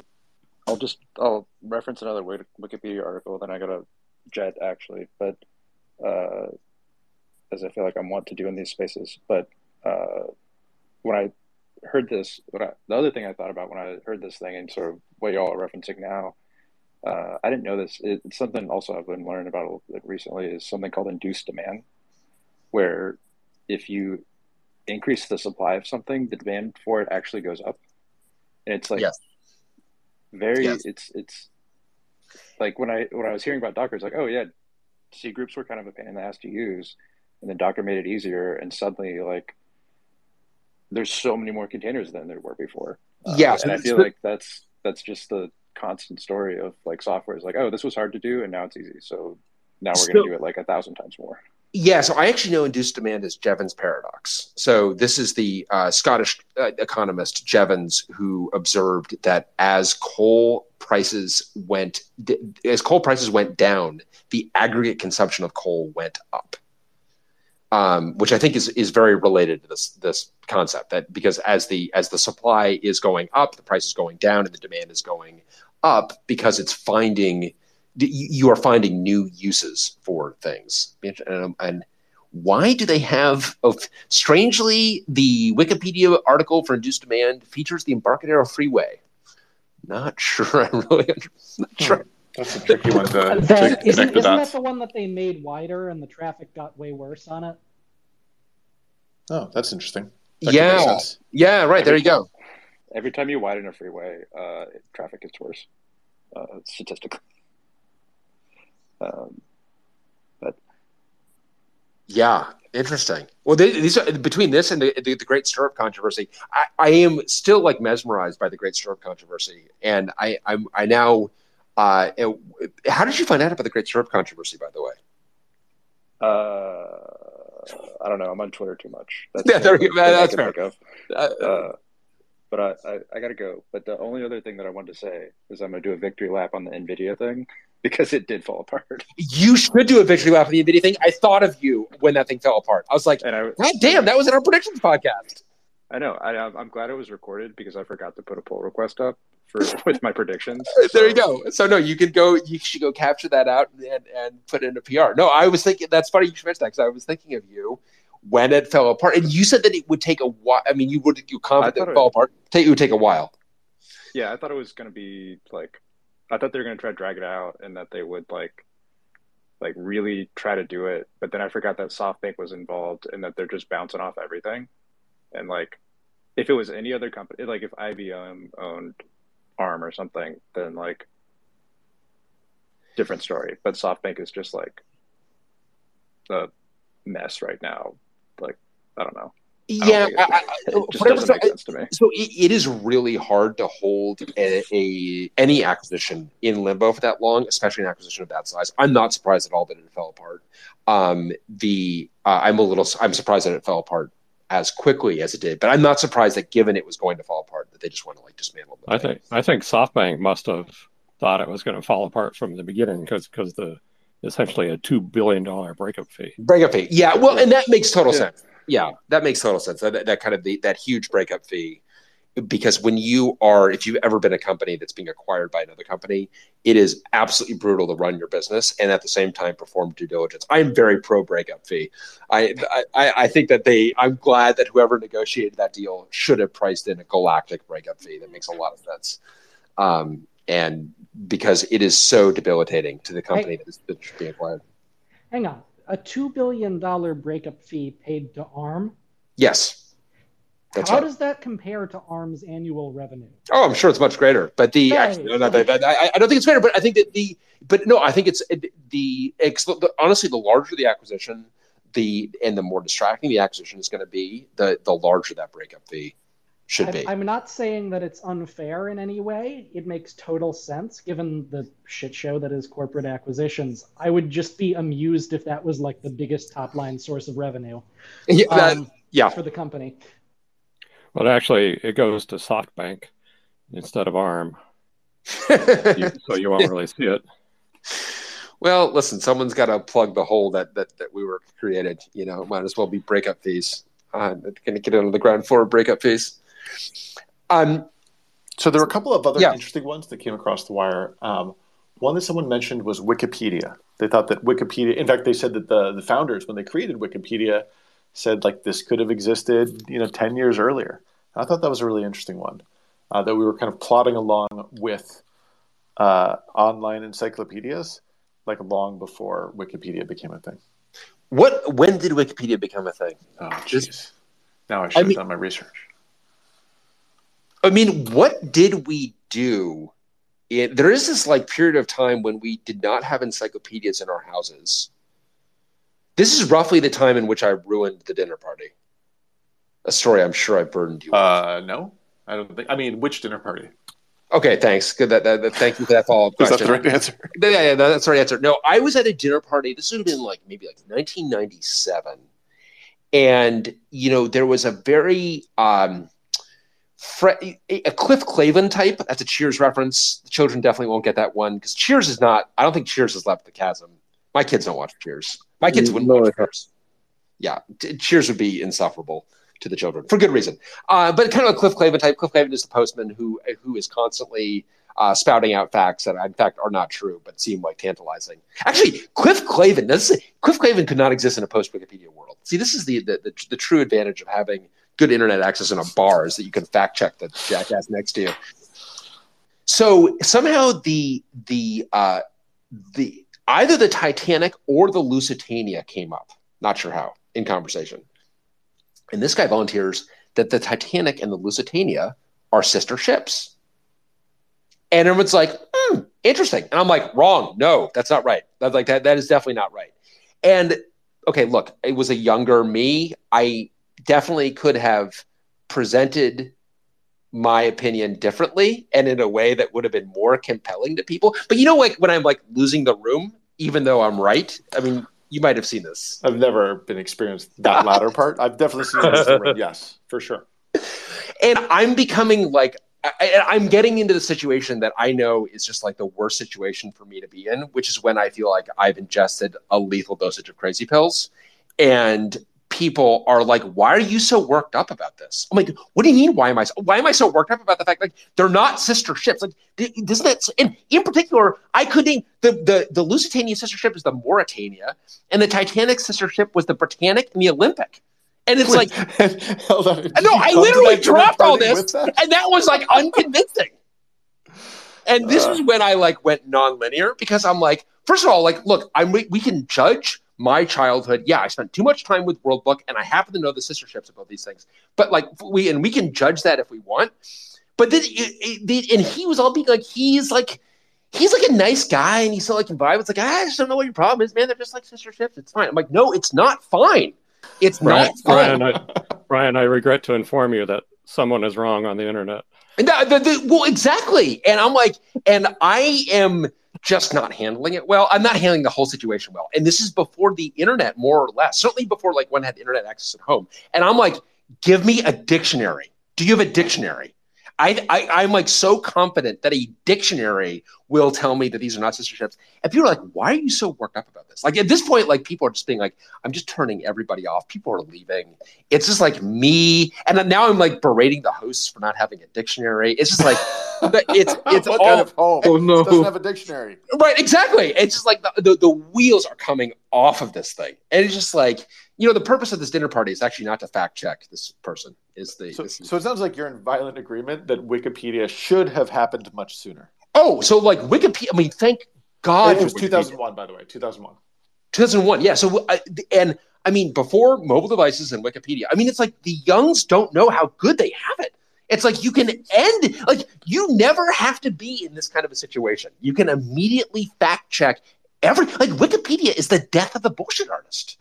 I'll just I'll reference another Wikipedia article. Then I got a jet actually, but uh, as I feel like I'm want to do in these spaces. But uh, when I heard this, what I, the other thing I thought about when I heard this thing and sort of what y'all are referencing now, uh, I didn't know this. It, it's something also I've been learning about a little bit recently is something called induced demand, where if you increase the supply of something, the demand for it actually goes up. And it's like Yes. very Yes. it's it's like when I when I was hearing about Docker, it's like, oh yeah, cgroups were kind of a pain in the ass to use, and then Docker made it easier, and suddenly like there's so many more containers than there were before. Uh, Yeah, and I feel like that's that's just the constant story of like software is like, oh, this was hard to do, and now it's easy. So now we're So- going to do it like a thousand times more. Yeah, so I actually know induced demand is Jevons paradox. So this is the uh, Scottish uh, economist Jevons who observed that as coal prices went as coal prices went down, the aggregate consumption of coal went up. Um, which I think is is very related to this this concept that because as the as the supply is going up, the price is going down, and the demand is going up because it's finding you are finding new uses for things. And, and why do they have? Oh, strangely, the Wikipedia article for induced demand features the Embarcadero Freeway. Not sure. I'm really (laughs) not sure. That's a tricky one to, to That, connect isn't, the isn't that the one that they made wider and the traffic got way worse on it? Oh, that's interesting. That yeah, yeah, right. There you go. Every time you widen a freeway, uh, traffic gets worse, uh, statistically. Um, Yeah, interesting. Well, they, these are, between this and the, the, the Great Stirrup controversy, I, I am still like mesmerized by the Great Stirrup controversy, and I I'm I now. Uh, how did you find out about the Great Stirrup controversy? By the way, uh, I don't know. I'm on Twitter too much. That's, Yeah, there you go. the only thing I That's fair. uh, Uh, but I, I, I got to go. But the only other thing that I wanted to say is I'm going to do a victory lap on the NVIDIA thing (laughs) because it did fall apart. you should do a victory lap on the Nvidia thing. I thought of you when that thing fell apart. I was like, And I, God damn, that was in our predictions podcast. I know. I, I'm glad it was recorded because I forgot to put a pull request up for (laughs) with my predictions. There you go. So no, you can go. You should go capture that out and, and put it in a PR. No, I was thinking that's funny you should mention that because I was thinking of you when it fell apart, and you said that it would take a while. I mean, you would you confident that it it- fell apart? Take it would take a while. Yeah, I thought it was going to be like, I thought they were going to try to drag it out and that they would like, like really try to do it. But then I forgot that SoftBank was involved and that they're just bouncing off everything. And like, if it was any other company, like if IBM owned ARM or something, then like, different story. But SoftBank is just like a mess right now. Like, I don't know. I don't Yeah, it- I, I, (laughs) It just whatever- doesn't make sense to me. So it, it is really hard to hold a, a any acquisition in limbo for that long, especially an acquisition of that size. I'm not surprised at all that it fell apart. Um, the uh, I'm a little I'm surprised that it fell apart as quickly as it did, but I'm not surprised that given it was going to fall apart that they just want to like dismantle. the I thing. think I think SoftBank must have thought it was going to fall apart from the beginning because because the essentially a two billion dollar breakup fee. breakup fee. Yeah, well, and that makes total Yeah. sense. Yeah, that makes total sense. That, that kind of the, that huge breakup fee, because when you are, if you've ever been a company that's being acquired by another company, it is absolutely brutal to run your business and at the same time perform due diligence. I am very pro breakup fee. I, I I think that they. I'm glad that whoever negotiated that deal should have priced in a galactic breakup fee. That makes a lot of sense. Um, and because it is so debilitating to the company that is that's being acquired. Hang on. A $2 billion breakup fee paid to ARM? Yes. That's How right. does that compare to ARM's annual revenue? Oh, I'm sure it's much greater. But the Right. actually, no, not that, that- I, I don't think it's greater. But I think that the but no, I think it's the, the honestly the larger the acquisition, the and the more distracting the acquisition is going to be, the the larger that breakup fee should be. I, I'm not saying that it's unfair in any way. It makes total sense given the shit show that is corporate acquisitions. I would just be amused if that was like the biggest top line source of revenue yeah, that- um, yeah. for the company. Well, actually, it goes to SoftBank instead of ARM, (laughs) so you won't really see it. well, listen, someone's got to plug the hole that that that we were created. You know, it might as well be breakup fees. Uh, going to get it on the ground floor of breakup fees. Um, So there were a couple of other Yeah. interesting ones that came across the wire. Um, one that someone mentioned was Wikipedia. They thought that Wikipedia, in fact, they said that the, the founders, when they created Wikipedia, said like this could have existed, you know, 10 years earlier. I thought that was a really interesting one, uh, that we were kind of plodding along with uh, online encyclopedias, like long before Wikipedia became a thing. what? When did Wikipedia become a thing? Oh, Just-. Now I should have mean- done my research. I mean, what did we do? It, there is this like period of time when we did not have encyclopedias in our houses. This is roughly the time in which I ruined the dinner party. A story I'm sure I burdened you. with. Uh, no, I don't think. I mean, which dinner party? okay, thanks. Good. That, that, that- thank you for that follow up (laughs) question. Is that the right answer? (laughs) Yeah, yeah, that's the right answer. No, I was at a dinner party. This would have been like maybe like 1997, and you know there was a very um, fre- a Cliff Clavin type. That's a Cheers reference. The children definitely won't get that one because Cheers is not. I don't think Cheers has left the chasm. My kids don't watch Cheers. My kids wouldn't No, watch Cheers. Yeah, Cheers would be insufferable to the children for good reason. Uh, but kind of a Cliff Clavin type. Cliff Clavin is the postman who who is constantly uh, spouting out facts that, in fact, are not true but seem like tantalizing. Actually, Cliff Clavin. Is, Cliff Clavin could not exist in a post Wikipedia world. See, this is the, the the the true advantage of having good internet access in a bar is that you can fact check the jackass next to you. so somehow the the uh, the either the Titanic or the Lusitania came up. Not sure how in conversation. And this guy volunteers that the Titanic and the Lusitania are sister ships. And everyone's like, hmm, interesting. And I'm like, wrong. No, that's not right. That's like that. That is definitely not right. And okay, look, it was a younger me. I definitely could have presented my opinion differently and in a way that would have been more compelling to people. But you know, like when I'm like losing the room, even though I'm right. I mean, you might have seen this. I've never been experienced that latter part. I've definitely seen it. Yes, for sure. And I'm becoming like I, am getting into the situation that I know is just like the worst situation for me to be in, which is when I feel like I've ingested a lethal dosage of crazy pills, and people are like, "Why are you so worked up about this?" I'm like, "What do you mean? Why am I? So, why am I so worked up about the fact like they're not sister ships? Like, doesn't that? And in particular, I couldn't. The the the Lusitania sister ship is the Mauretania, and the Titanic sister ship was the Britannic and the Olympic. And it's Wait, like, (laughs) hold on. no, I literally dropped all this, that? and that was like unconvincing. and this uh, is when I like went nonlinear because I'm like, first of all, like, look, I'm we, we can judge my childhood. Yeah, I spent too much time with World Book, and I happen to know the sister ships about these things. But like, we and we can judge that if we want. But then, it, it, and he was all being like, he's like, he's like a nice guy, and he's so like vibe. It's like, ah, I just don't know what your problem is, man. They're just like sister ships. It's fine. I'm like, no, it's not fine. It's Bryan, not fine. Bryan I, Bryan, I regret to inform you that someone is wrong on the internet. And the, the, the, well, exactly. And I'm like, and I am just not handling it well. I'm not handling the whole situation well. And this is before the internet, more or less. Certainly before like one had internet access at home. And I'm like, give me a dictionary. Do you have a dictionary? I, I am like so confident that a dictionary will tell me that these are not sister ships. And people are like, why are you so worked up about this? Like at this point, like people are just being like, I'm just turning everybody off. People are leaving. It's just like me. And now I'm like berating the hosts for not having a dictionary. It's just like (laughs) it's it's what all kind of home oh, no. doesn't have a dictionary. Right, exactly. It's just like the, the, the wheels are coming off of this thing. And it's just like you know, the purpose of this dinner party is actually not to fact check this person. Is the so, this, so it sounds like you're in violent agreement that Wikipedia should have happened much sooner. Oh, so like Wikipedia. I mean, thank God. It was 2001, by the way. 2001. 2001. Yeah. So and I mean, before mobile devices and Wikipedia, I mean, it's like the youngs don't know how good they have it. It's like you can end like you never have to be in this kind of a situation. You can immediately fact check every like Wikipedia is the death of the bullshit artist.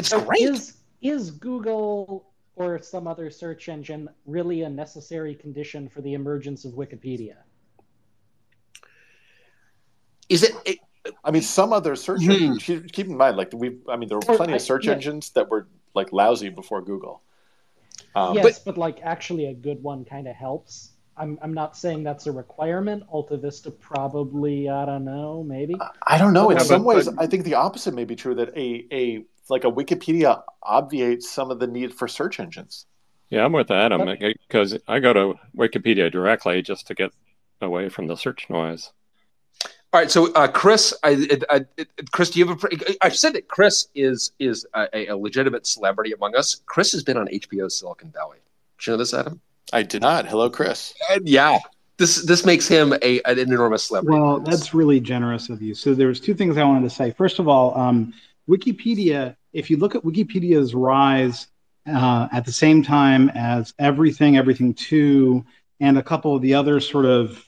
It's so great. Is is Google or some other search engine really a necessary condition for the emergence of Wikipedia? Is it, it I mean, some other search hmm. engines. Keep in mind, like we, I mean, there were plenty of search yeah. engines that were like lousy before Google. Um, yes, but, but, like actually, a good one kind of helps. I'm I'm not saying that's a requirement. AltaVista probably, I don't know, maybe. I don't know. In yeah, some but, ways, but, I think the opposite may be true. That a a like a Wikipedia obviates some of the need for search engines. Yeah, I'm with Adam because I go to Wikipedia directly just to get away from the search noise. All right, so uh, Chris, I, I, I, Chris, do you have a? I said that Chris is is a, a, legitimate celebrity among us. Chris has been on HBO's Silicon Valley. Did you know this, Adam? I did not. Hello, Chris. And yeah, this this makes him a an enormous celebrity. Well, that's really generous of you. So there's two things I wanted to say. First of all, um, Wikipedia if you look at Wikipedia's rise uh, at the same time as everything, Everything2, and a couple of the other sort of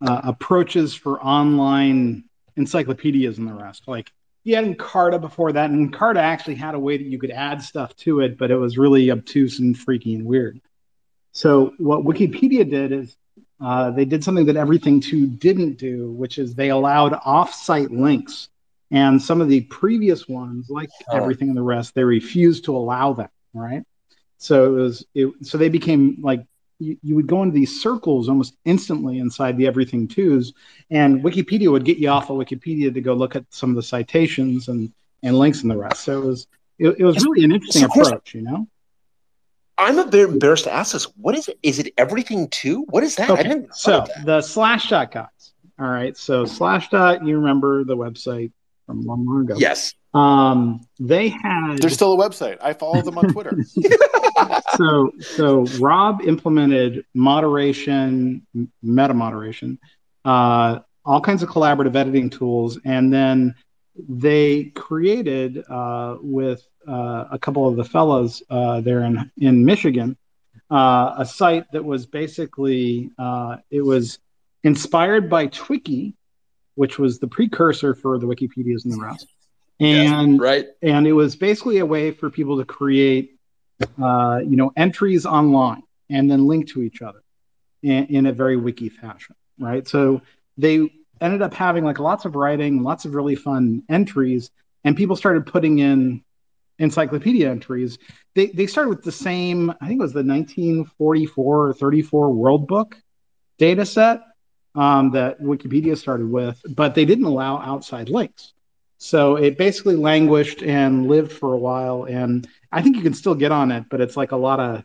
uh, approaches for online encyclopedias and the rest, like you had Encarta before that, and Encarta actually had a way that you could add stuff to it, but it was really obtuse and freaky and weird. So what Wikipedia did is uh, they did something that Everything2 didn't do, which is they allowed off-site links and some of the previous ones, like oh. everything in the rest, they refused to allow that. Right. So it was, it, so they became like you, you, would go into these circles almost instantly inside the Everything2s, and Wikipedia would get you off of Wikipedia to go look at some of the citations and and links and the rest. So it was it, it was really an interesting approach, you know. I'm a bit embarrassed to ask this. What is it? Is it Everything2? What is that? Okay. so the Slashdot guys. All right. So Slashdot, you remember the website from long, long ago. Yes. Um, they had There's still a website. I follow them on Twitter. (laughs) so so Rob implemented moderation, meta moderation, uh, all kinds of collaborative editing tools, and then they created uh, with uh, a couple of the fellows uh, there in in Michigan uh, a site that was basically uh, it was inspired by Twiki, which was the precursor for the Wikipedias and the rest. And right. and it was basically a way for people to create uh, you know entries online and then link to each other in, in a very wiki fashion right so they ended up having like lots of writing lots of really fun entries and people started putting in encyclopedia entries they, they started with the same i think it was the 1944 or 34 world book data set um, that wikipedia started with but they didn't allow outside links so it basically languished and lived for a while. And I think you can still get on it, but it's like a lot of,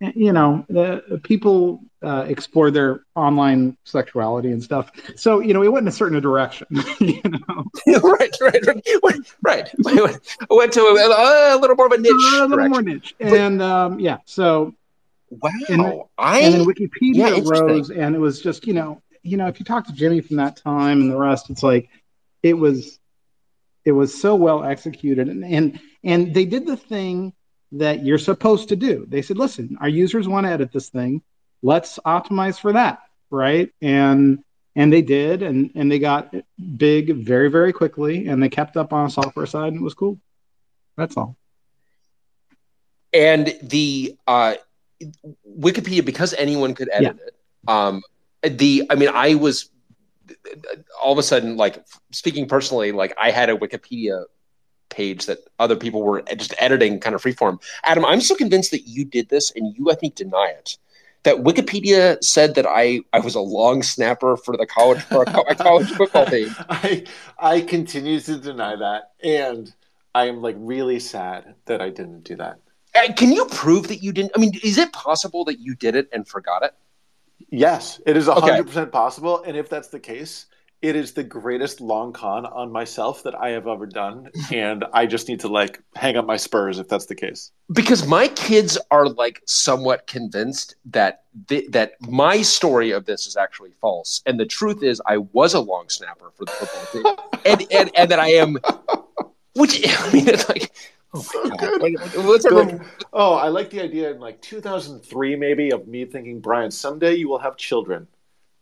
you know, the, people uh, explore their online sexuality and stuff. So, you know, it went in a certain direction, (laughs) you know. (laughs) right, right, right, right. Went, (laughs) went to a, a, little more of a niche. A little direction. more niche. And um, yeah, so. Wow. And, I, and then Wikipedia yeah, rose, and it was just, you know, you know, if you talk to Jimmy from that time and the rest, it's like, it was it was so well executed. And, and and they did the thing that you're supposed to do. They said listen our users want to edit this thing. Let's optimize for that right? And and they did. And and they got big very very quickly and they kept up on the software side and it was cool. That's all. And the uh wikipedia because anyone could edit yeah. it um the i mean i was all of a sudden, like speaking personally, like I had a Wikipedia page that other people were just editing kind of freeform. Adam, I'm so convinced that you did this and you, I think, deny it. That Wikipedia said that I, I was a long snapper for the college for a college football (laughs) team. I I continue to deny that, and I am like really sad that I didn't do that. Uh, can you prove that you didn't? I mean, is it possible that you did it and forgot it? Yes, it is 100% okay. possible. And if that's the case, it is the greatest long con on myself that I have ever done. (laughs) And I just need to like hang up my spurs if that's the case. Because my kids are like somewhat convinced that th- that my story of this is actually false. And the truth is I was a long snapper for the football team. and, and, and that I am, which (laughs) I mean, it's like, Oh, so good. Like, oh, I like the idea in like 2003, maybe, of me thinking, Bryan, someday you will have children.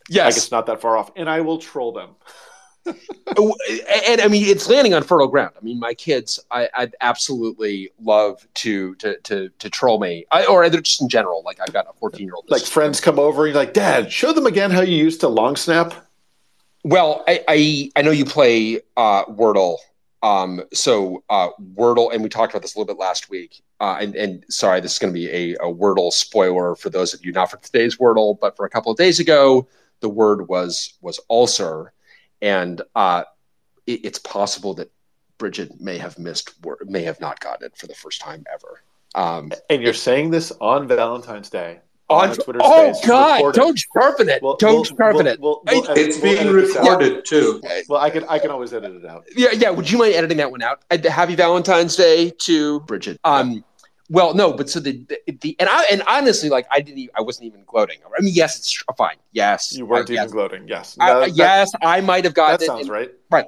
Yes. Like it's not that far off. And I will troll them. Oh, and I mean, it's landing on fertile ground. I mean, my kids, I, I'd absolutely love to to to, to troll me, I, or either just in general. Like I've got a 14 year old. Like friends come over and you're like, Dad, show them again how you used to long snap. Well, I I, I know you play uh, Wordle um, so uh, Wordle, and we talked about this a little bit last week. Uh, and, and, sorry, this is going to be a, a, Wordle spoiler for those of you not for today's Wordle, but for a couple of days ago, the word was was ulcer, and uh, it, it's possible that Bridget may have missed may have not gotten it for the first time ever. Um, and you're saying this on Valentine's Day on, on Twitter oh space, God! Recorded. Don't sharpen it! We'll, don't we'll, sharpen we'll, it. We'll, it's being recorded too. Well, I can I can always edit it out. Yeah, yeah. Would you mind editing that one out? Happy Valentine's Day to Bridget. Um, yeah. well, no, but so the, the, the and I and honestly, like I didn't, even, I wasn't even gloating. I mean, yes, it's fine. Yes, you weren't uh, even yes. gloating. Yes, no, that, yes, I might have gotten. That sounds and, right. Right,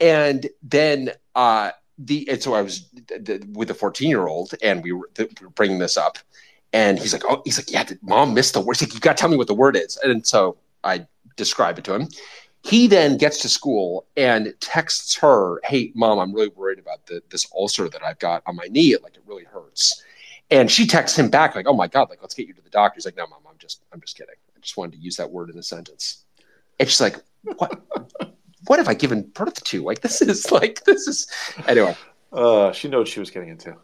and then uh, the and so I was the, with the fourteen year old, and we were, we were bringing this up and he's like, oh, he's like, yeah, mom missed the word? He's like, you got to tell me what the word is. And so I describe it to him. He then gets to school and texts her, hey, mom, I'm really worried about the, this ulcer that I've got on my knee. It like, it really hurts. And she texts him back like, oh my God, like, let's get you to the doctor. He's like, no, mom, I'm just, I'm just kidding. I just wanted to use that word in a sentence. And she's like, what, (laughs) what have I given birth to? Like, this is like, this is, anyway. Uh, she knew what she was getting into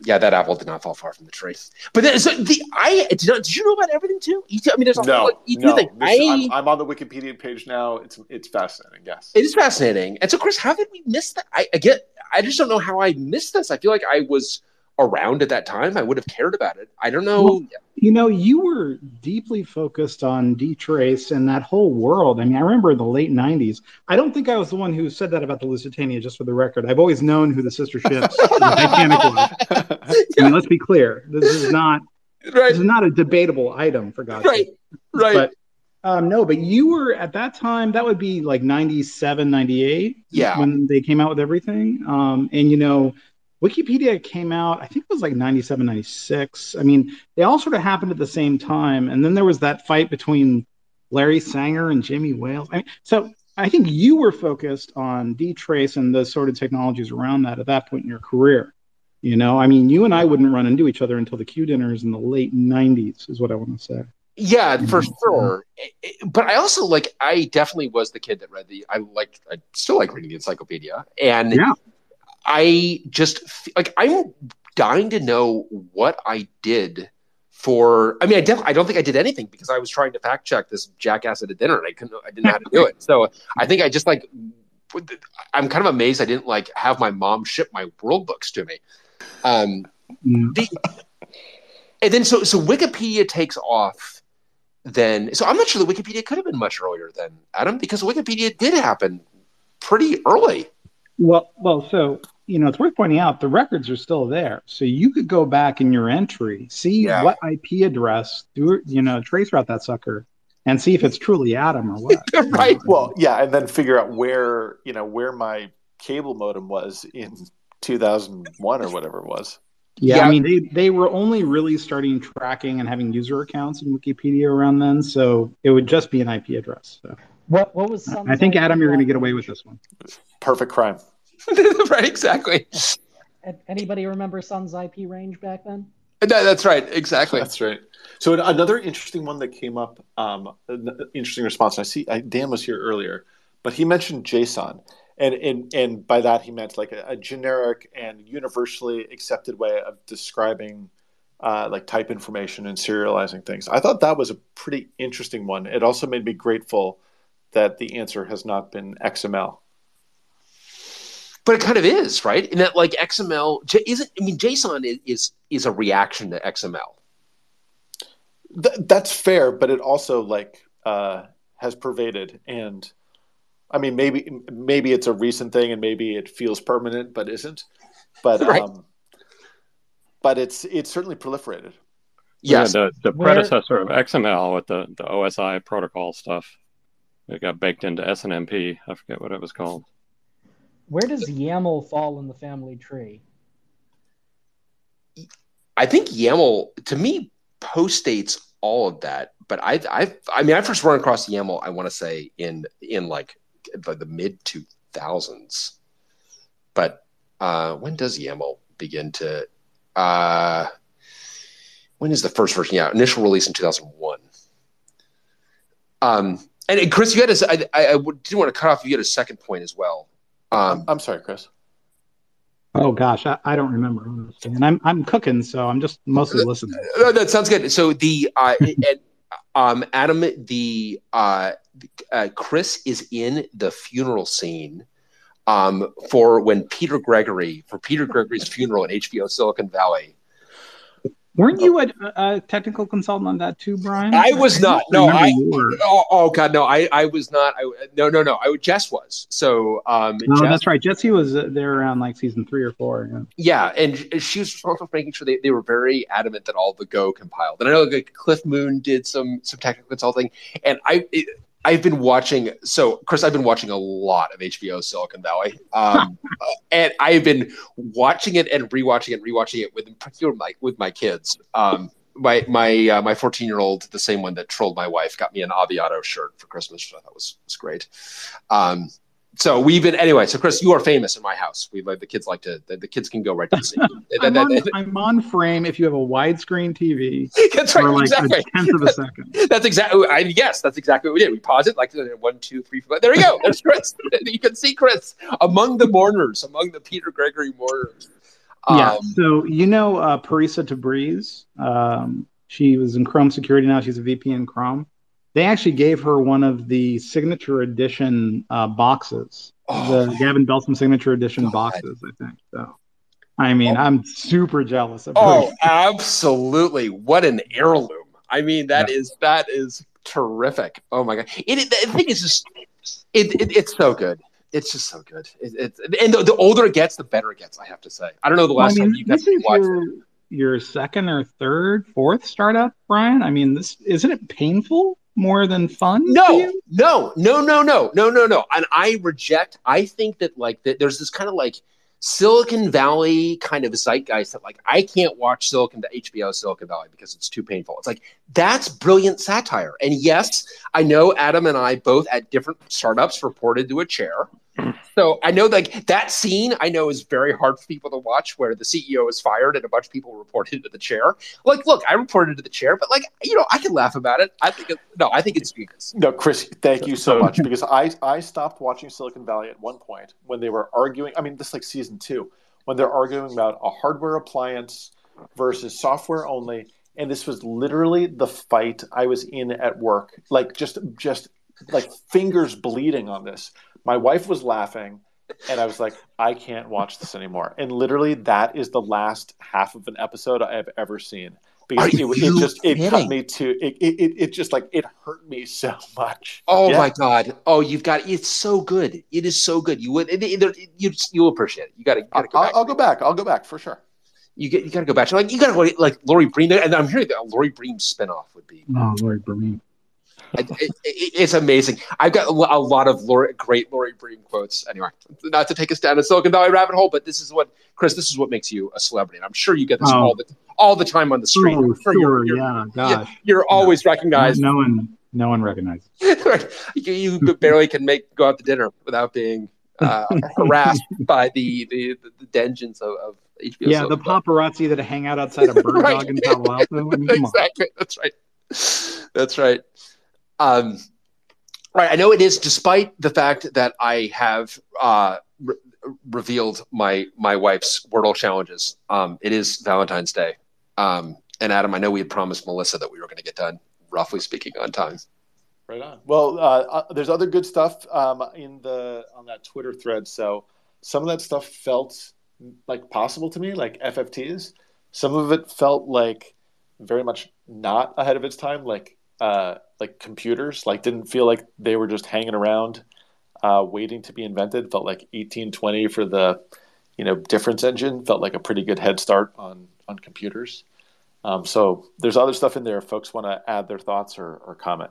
yeah, that apple did not fall far from the tree. But then, so the I did, not, did you know about Everything2? You, I mean, there's a no, whole no. thing. This, I, I'm, I'm, on the Wikipedia page now. It's it's fascinating. Yes, it is fascinating. And so, Chris, how did we miss that? I, I get. I just don't know how I missed this. I feel like I was around at that time, I would have cared about it. I don't know. Well, you know, you were deeply focused on DTrace and that whole world. I mean, I remember in the late 90s. I don't think I was the one who said that about the Lusitania, just for the record. I've always known who the sister ships, the Titanic was. I mean, let's be clear. This is not right. this is not a debatable item, for God's Right. sake. Right. But um, no, but you were at that time, that would be like 97, 98 Yeah. when they came out with everything. Um, and, you know, Wikipedia came out, I think it was like 97, 96. I mean, they all sort of happened at the same time. And then there was that fight between Larry Sanger and Jimmy Wales. I mean, so I think you were focused on DTrace and the sort of technologies around that at that point in your career. You know, I mean, you and I wouldn't run into each other until the Q dinners in the late 90s, is what I want to say. Yeah, for Mhm. sure. I- I- But I also like. I definitely was the kid that read the. I like. I still like reading the encyclopedia, and Yeah. I just like. I'm dying to know what I did for. I mean, I def- I don't think I did anything because I was trying to fact check this jackass at a dinner, and I couldn't. I didn't know how to do it. So I think I just like. I'm kind of amazed I didn't like have my mom ship my world books to me. Um, the, and then so so Wikipedia takes off. Then so I'm not sure that Wikipedia could have been much earlier than Adam because Wikipedia did happen pretty early. Well, well, so you know, it's worth pointing out the records are still there, so you could go back in your entry, see Yeah. what IP address, do you know, trace route that sucker, and see if it's truly Adam or what. (laughs) right. Well, yeah, and then figure out where you know where my cable modem was in 2001 or whatever it was. Yeah, Yeah. I mean, they they were only really starting tracking and having user accounts in Wikipedia around then, so it would just be an IP address. So What what was Sun's I think Adam, you're going to get away with this one. Perfect crime. (laughs) right. Exactly. Anybody remember Sun's IP range back then? That- that's right. Exactly. That's right. So another interesting one that came up, um, an interesting response. I see I, Dan was here earlier, but he mentioned JSON, and and and by that he meant like a, a generic and universally accepted way of describing uh, like type information and serializing things. I thought that was a pretty interesting one. It also made me grateful that the answer has not been XML. But it kind of is, right? In that, like XML J- isn't. I mean, JSON is is, is a reaction to XML. Th- that's fair, but it also like uh, has pervaded, and I mean, maybe maybe it's a recent thing, and maybe it feels permanent, but isn't. But (laughs) Right. um, but it's it's certainly proliferated. Yes. Yeah, the, the Where- predecessor of XML with the, the OSI protocol stuff. It got baked into SNMP. I forget what it was called. Where does YAML fall in the family tree? I think YAML to me postdates all of that. But I, I, I mean, I first run across YAML. I want to say in in like the, the mid two thousands. But uh, when does YAML begin to? Uh, when is the first version? Yeah, initial release in two thousand one. Um, and, and Chris, you had a, I, I, I didn't want to cut off. You had a second point as well. Um, I'm sorry, Chris. Oh gosh, I, I don't remember, honestly. and I'm I'm cooking, so I'm just mostly listening. Uh, that sounds good. So the uh, (laughs) and, um, Adam, the uh, uh, Chris is in the funeral scene um, for when Peter Gregory for Peter Gregory's funeral at HBO Silicon Valley. Weren't you a, a technical consultant on that too, Bryan? I was not. No, I. Oh, oh God, no! I, I was not. I, no, no, no. I Jess was. So um, No, Jess- that's right. Jesse was uh, there around like season three or four. Yeah. Yeah, and she was responsible for making sure they, they were very adamant that all the Go compiled. And I know like Cliff Moon did some some technical consulting, and I it, I've been watching. So Chris, I've been watching a lot of HBO Silicon Valley, um, (laughs) and I've been watching it and rewatching it, and rewatching it with particular my with my kids. Um, my my uh, my 14 year old, the same one that trolled my wife, got me an Aviato shirt for Christmas, which I thought was was great. Um, so we've been anyway. So Chris, you are famous in my house. We like the kids like to the, the kids can go right to the scene. (laughs) (laughs) I'm on, I'm on frame if you have a widescreen TV (laughs) That's right. like exactly. a tenth of a second. That's exactly. I, yes, that's exactly what we did. We paused it like uh, one, two, three, four. There we go. There's Chris. you can see Chris among the mourners, among the Peter Gregory mourners. yeah. Um, So you know uh, Parisa Tabriz. Um, she was in Chrome Security. Now she's a VP in Chrome. They actually gave her one of the signature edition uh, boxes, Oh, the Gavin Belson signature edition God. boxes. I think so. I mean, I'm super jealous of Oh, her. (laughs) absolutely! What an heirloom. I mean, that Yeah. is that is terrific. Oh my god! It, it, the thing is just it, it it's so good. It's just so good. It, it's and the, the older it gets, the better it gets. I have to say. I don't know the Well, I last mean, time you guys watched. your your second or third, fourth startup, Bryan. I mean, this isn't it painful more than fun? No, no, no, no, no, no, no, no. And I reject. I think that like that there's this kind of like Silicon Valley kind of zeitgeist that like I can't watch Silicon HBO Silicon Valley because it's too painful. It's like that's brilliant satire. And yes, I know Adam and I both at different startups reported to a chair. So I know like that scene I know is very hard for people to watch where the CEO is fired and a bunch of people reported to the chair. Like, look, I reported to the chair, but like you know, I can laugh about it. I think it, no, I think it's genius. No, Chris, thank you so much because I I stopped watching Silicon Valley at one point when they were arguing. I mean, this is like season two when they're arguing about a hardware appliance versus software only, and this was literally the fight I was in at work. Like just just like fingers bleeding on this. My wife was laughing, and I was like, I can't watch this anymore. And literally, that is the last half of an episode I have ever seen because Are it, it you just it cut me to it, it it it just like it hurt me so much. Oh Yeah. my god! Oh, you've got it's so good. It is so good. You would it, it, you you'll appreciate it. You got to I'll, go back. I'll go back. I'll go back for sure. You get you got to go back. Like you got to go like Laurie Bream, and I'm hearing that a Laurie Bream spinoff would be. Oh, Laurie for me. It, it, it- it's amazing. I've got a lot of Laurie, great Laurie Bream quotes. Anyway, not to take us down a Silicon Valley rabbit hole, but this is what Chris. This is what makes you a celebrity. And I'm sure you get this Oh. all the all the time on the street. Oh, sure you're, yeah, gosh. you're always recognized. No one, no one recognizes. (laughs) you, you (laughs) barely can make go out to dinner without being uh, (laughs) harassed by the the, the, of, of HBO. Yeah, the paparazzi that hang out outside of Bird Right. Dog in Palo Alto. I mean, exactly. That's right. That's right. Um, right. I know it is, despite the fact that I have uh, re- revealed my my wife's Wordle challenges. Um, it is Valentine's Day, um, and Adam, I know we had promised Melissa that we were going to get done, roughly speaking, on time. Right on. Well, uh, uh, there's other good stuff um, in the on that Twitter thread. So some of that stuff felt like possible to me, like FFTs. Some of it felt like very much not ahead of its time, like uh, like computers. Like didn't feel like they were just hanging around, uh, waiting to be invented. Felt like 1820 for the you know difference engine. Felt like a pretty good head start on on computers. Um, so there's other stuff in there. If folks want to add their thoughts or, or comment.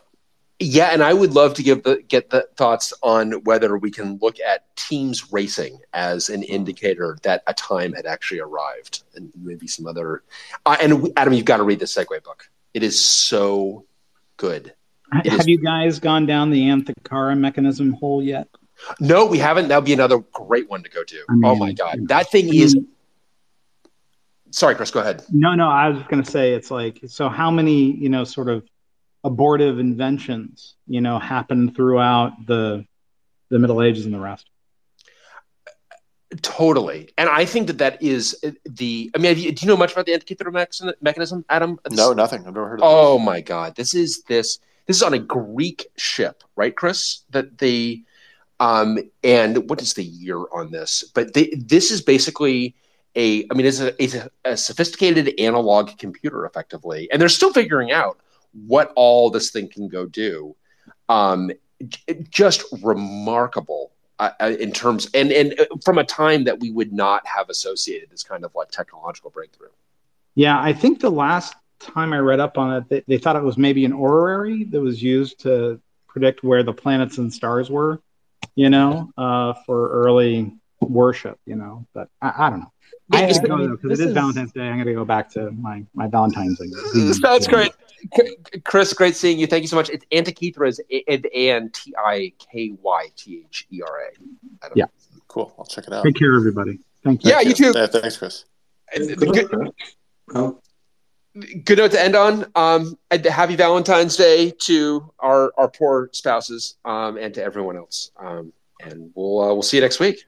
Yeah, and I would love to give the get the thoughts on whether we can look at teams racing as an indicator that a time had actually arrived, and maybe some other. Uh, and Adam, you've got to read the Segway book. It is so good. It Have is- you guys gone down the Antikythera mechanism hole yet? No, we haven't. That'll be another great one to go to. I mean, oh my god, that thing is. Sorry, Chris. Go ahead. No, no, I was just going to say it's like, so how many, you know, sort of abortive inventions, you know, happened throughout the the Middle Ages and the rest? Totally, and I think that that is the. I mean, you, do you know much about the antikythera mechanism, Adam? No, nothing. I've never heard of Oh my God! This is this this is on a Greek ship, right, Chris? That the um and what is the year on this? But they, this is basically a. I mean, it's a it's a, a sophisticated analog computer, effectively, and they're still figuring out what all this thing can go do. Um, just remarkable uh, in terms and and uh, from a time that we would not have associated this kind of like technological breakthrough. Yeah, I think the last time I read up on it, they, they thought it was maybe an orrery that was used to predict where the planets and stars were, you know, uh, for early worship, you know. But I, I don't know. I Yeah, have to go though because it is is- Valentine's Day. I'm going to go back to my my Valentine's Day. Sounds (laughs) great. Chris, great seeing you. Thank you so much. It's Antikythera is A N T I K Y T H E R A. Yeah. Cool. I'll check it out. Take care, everybody. Thank you. Yeah, you too. Yeah, thanks, Chris. Good, Oh, good note to end on. Um, happy Valentine's Day to our, our poor spouses um, and to everyone else. Um, and we'll uh, we'll see you next week.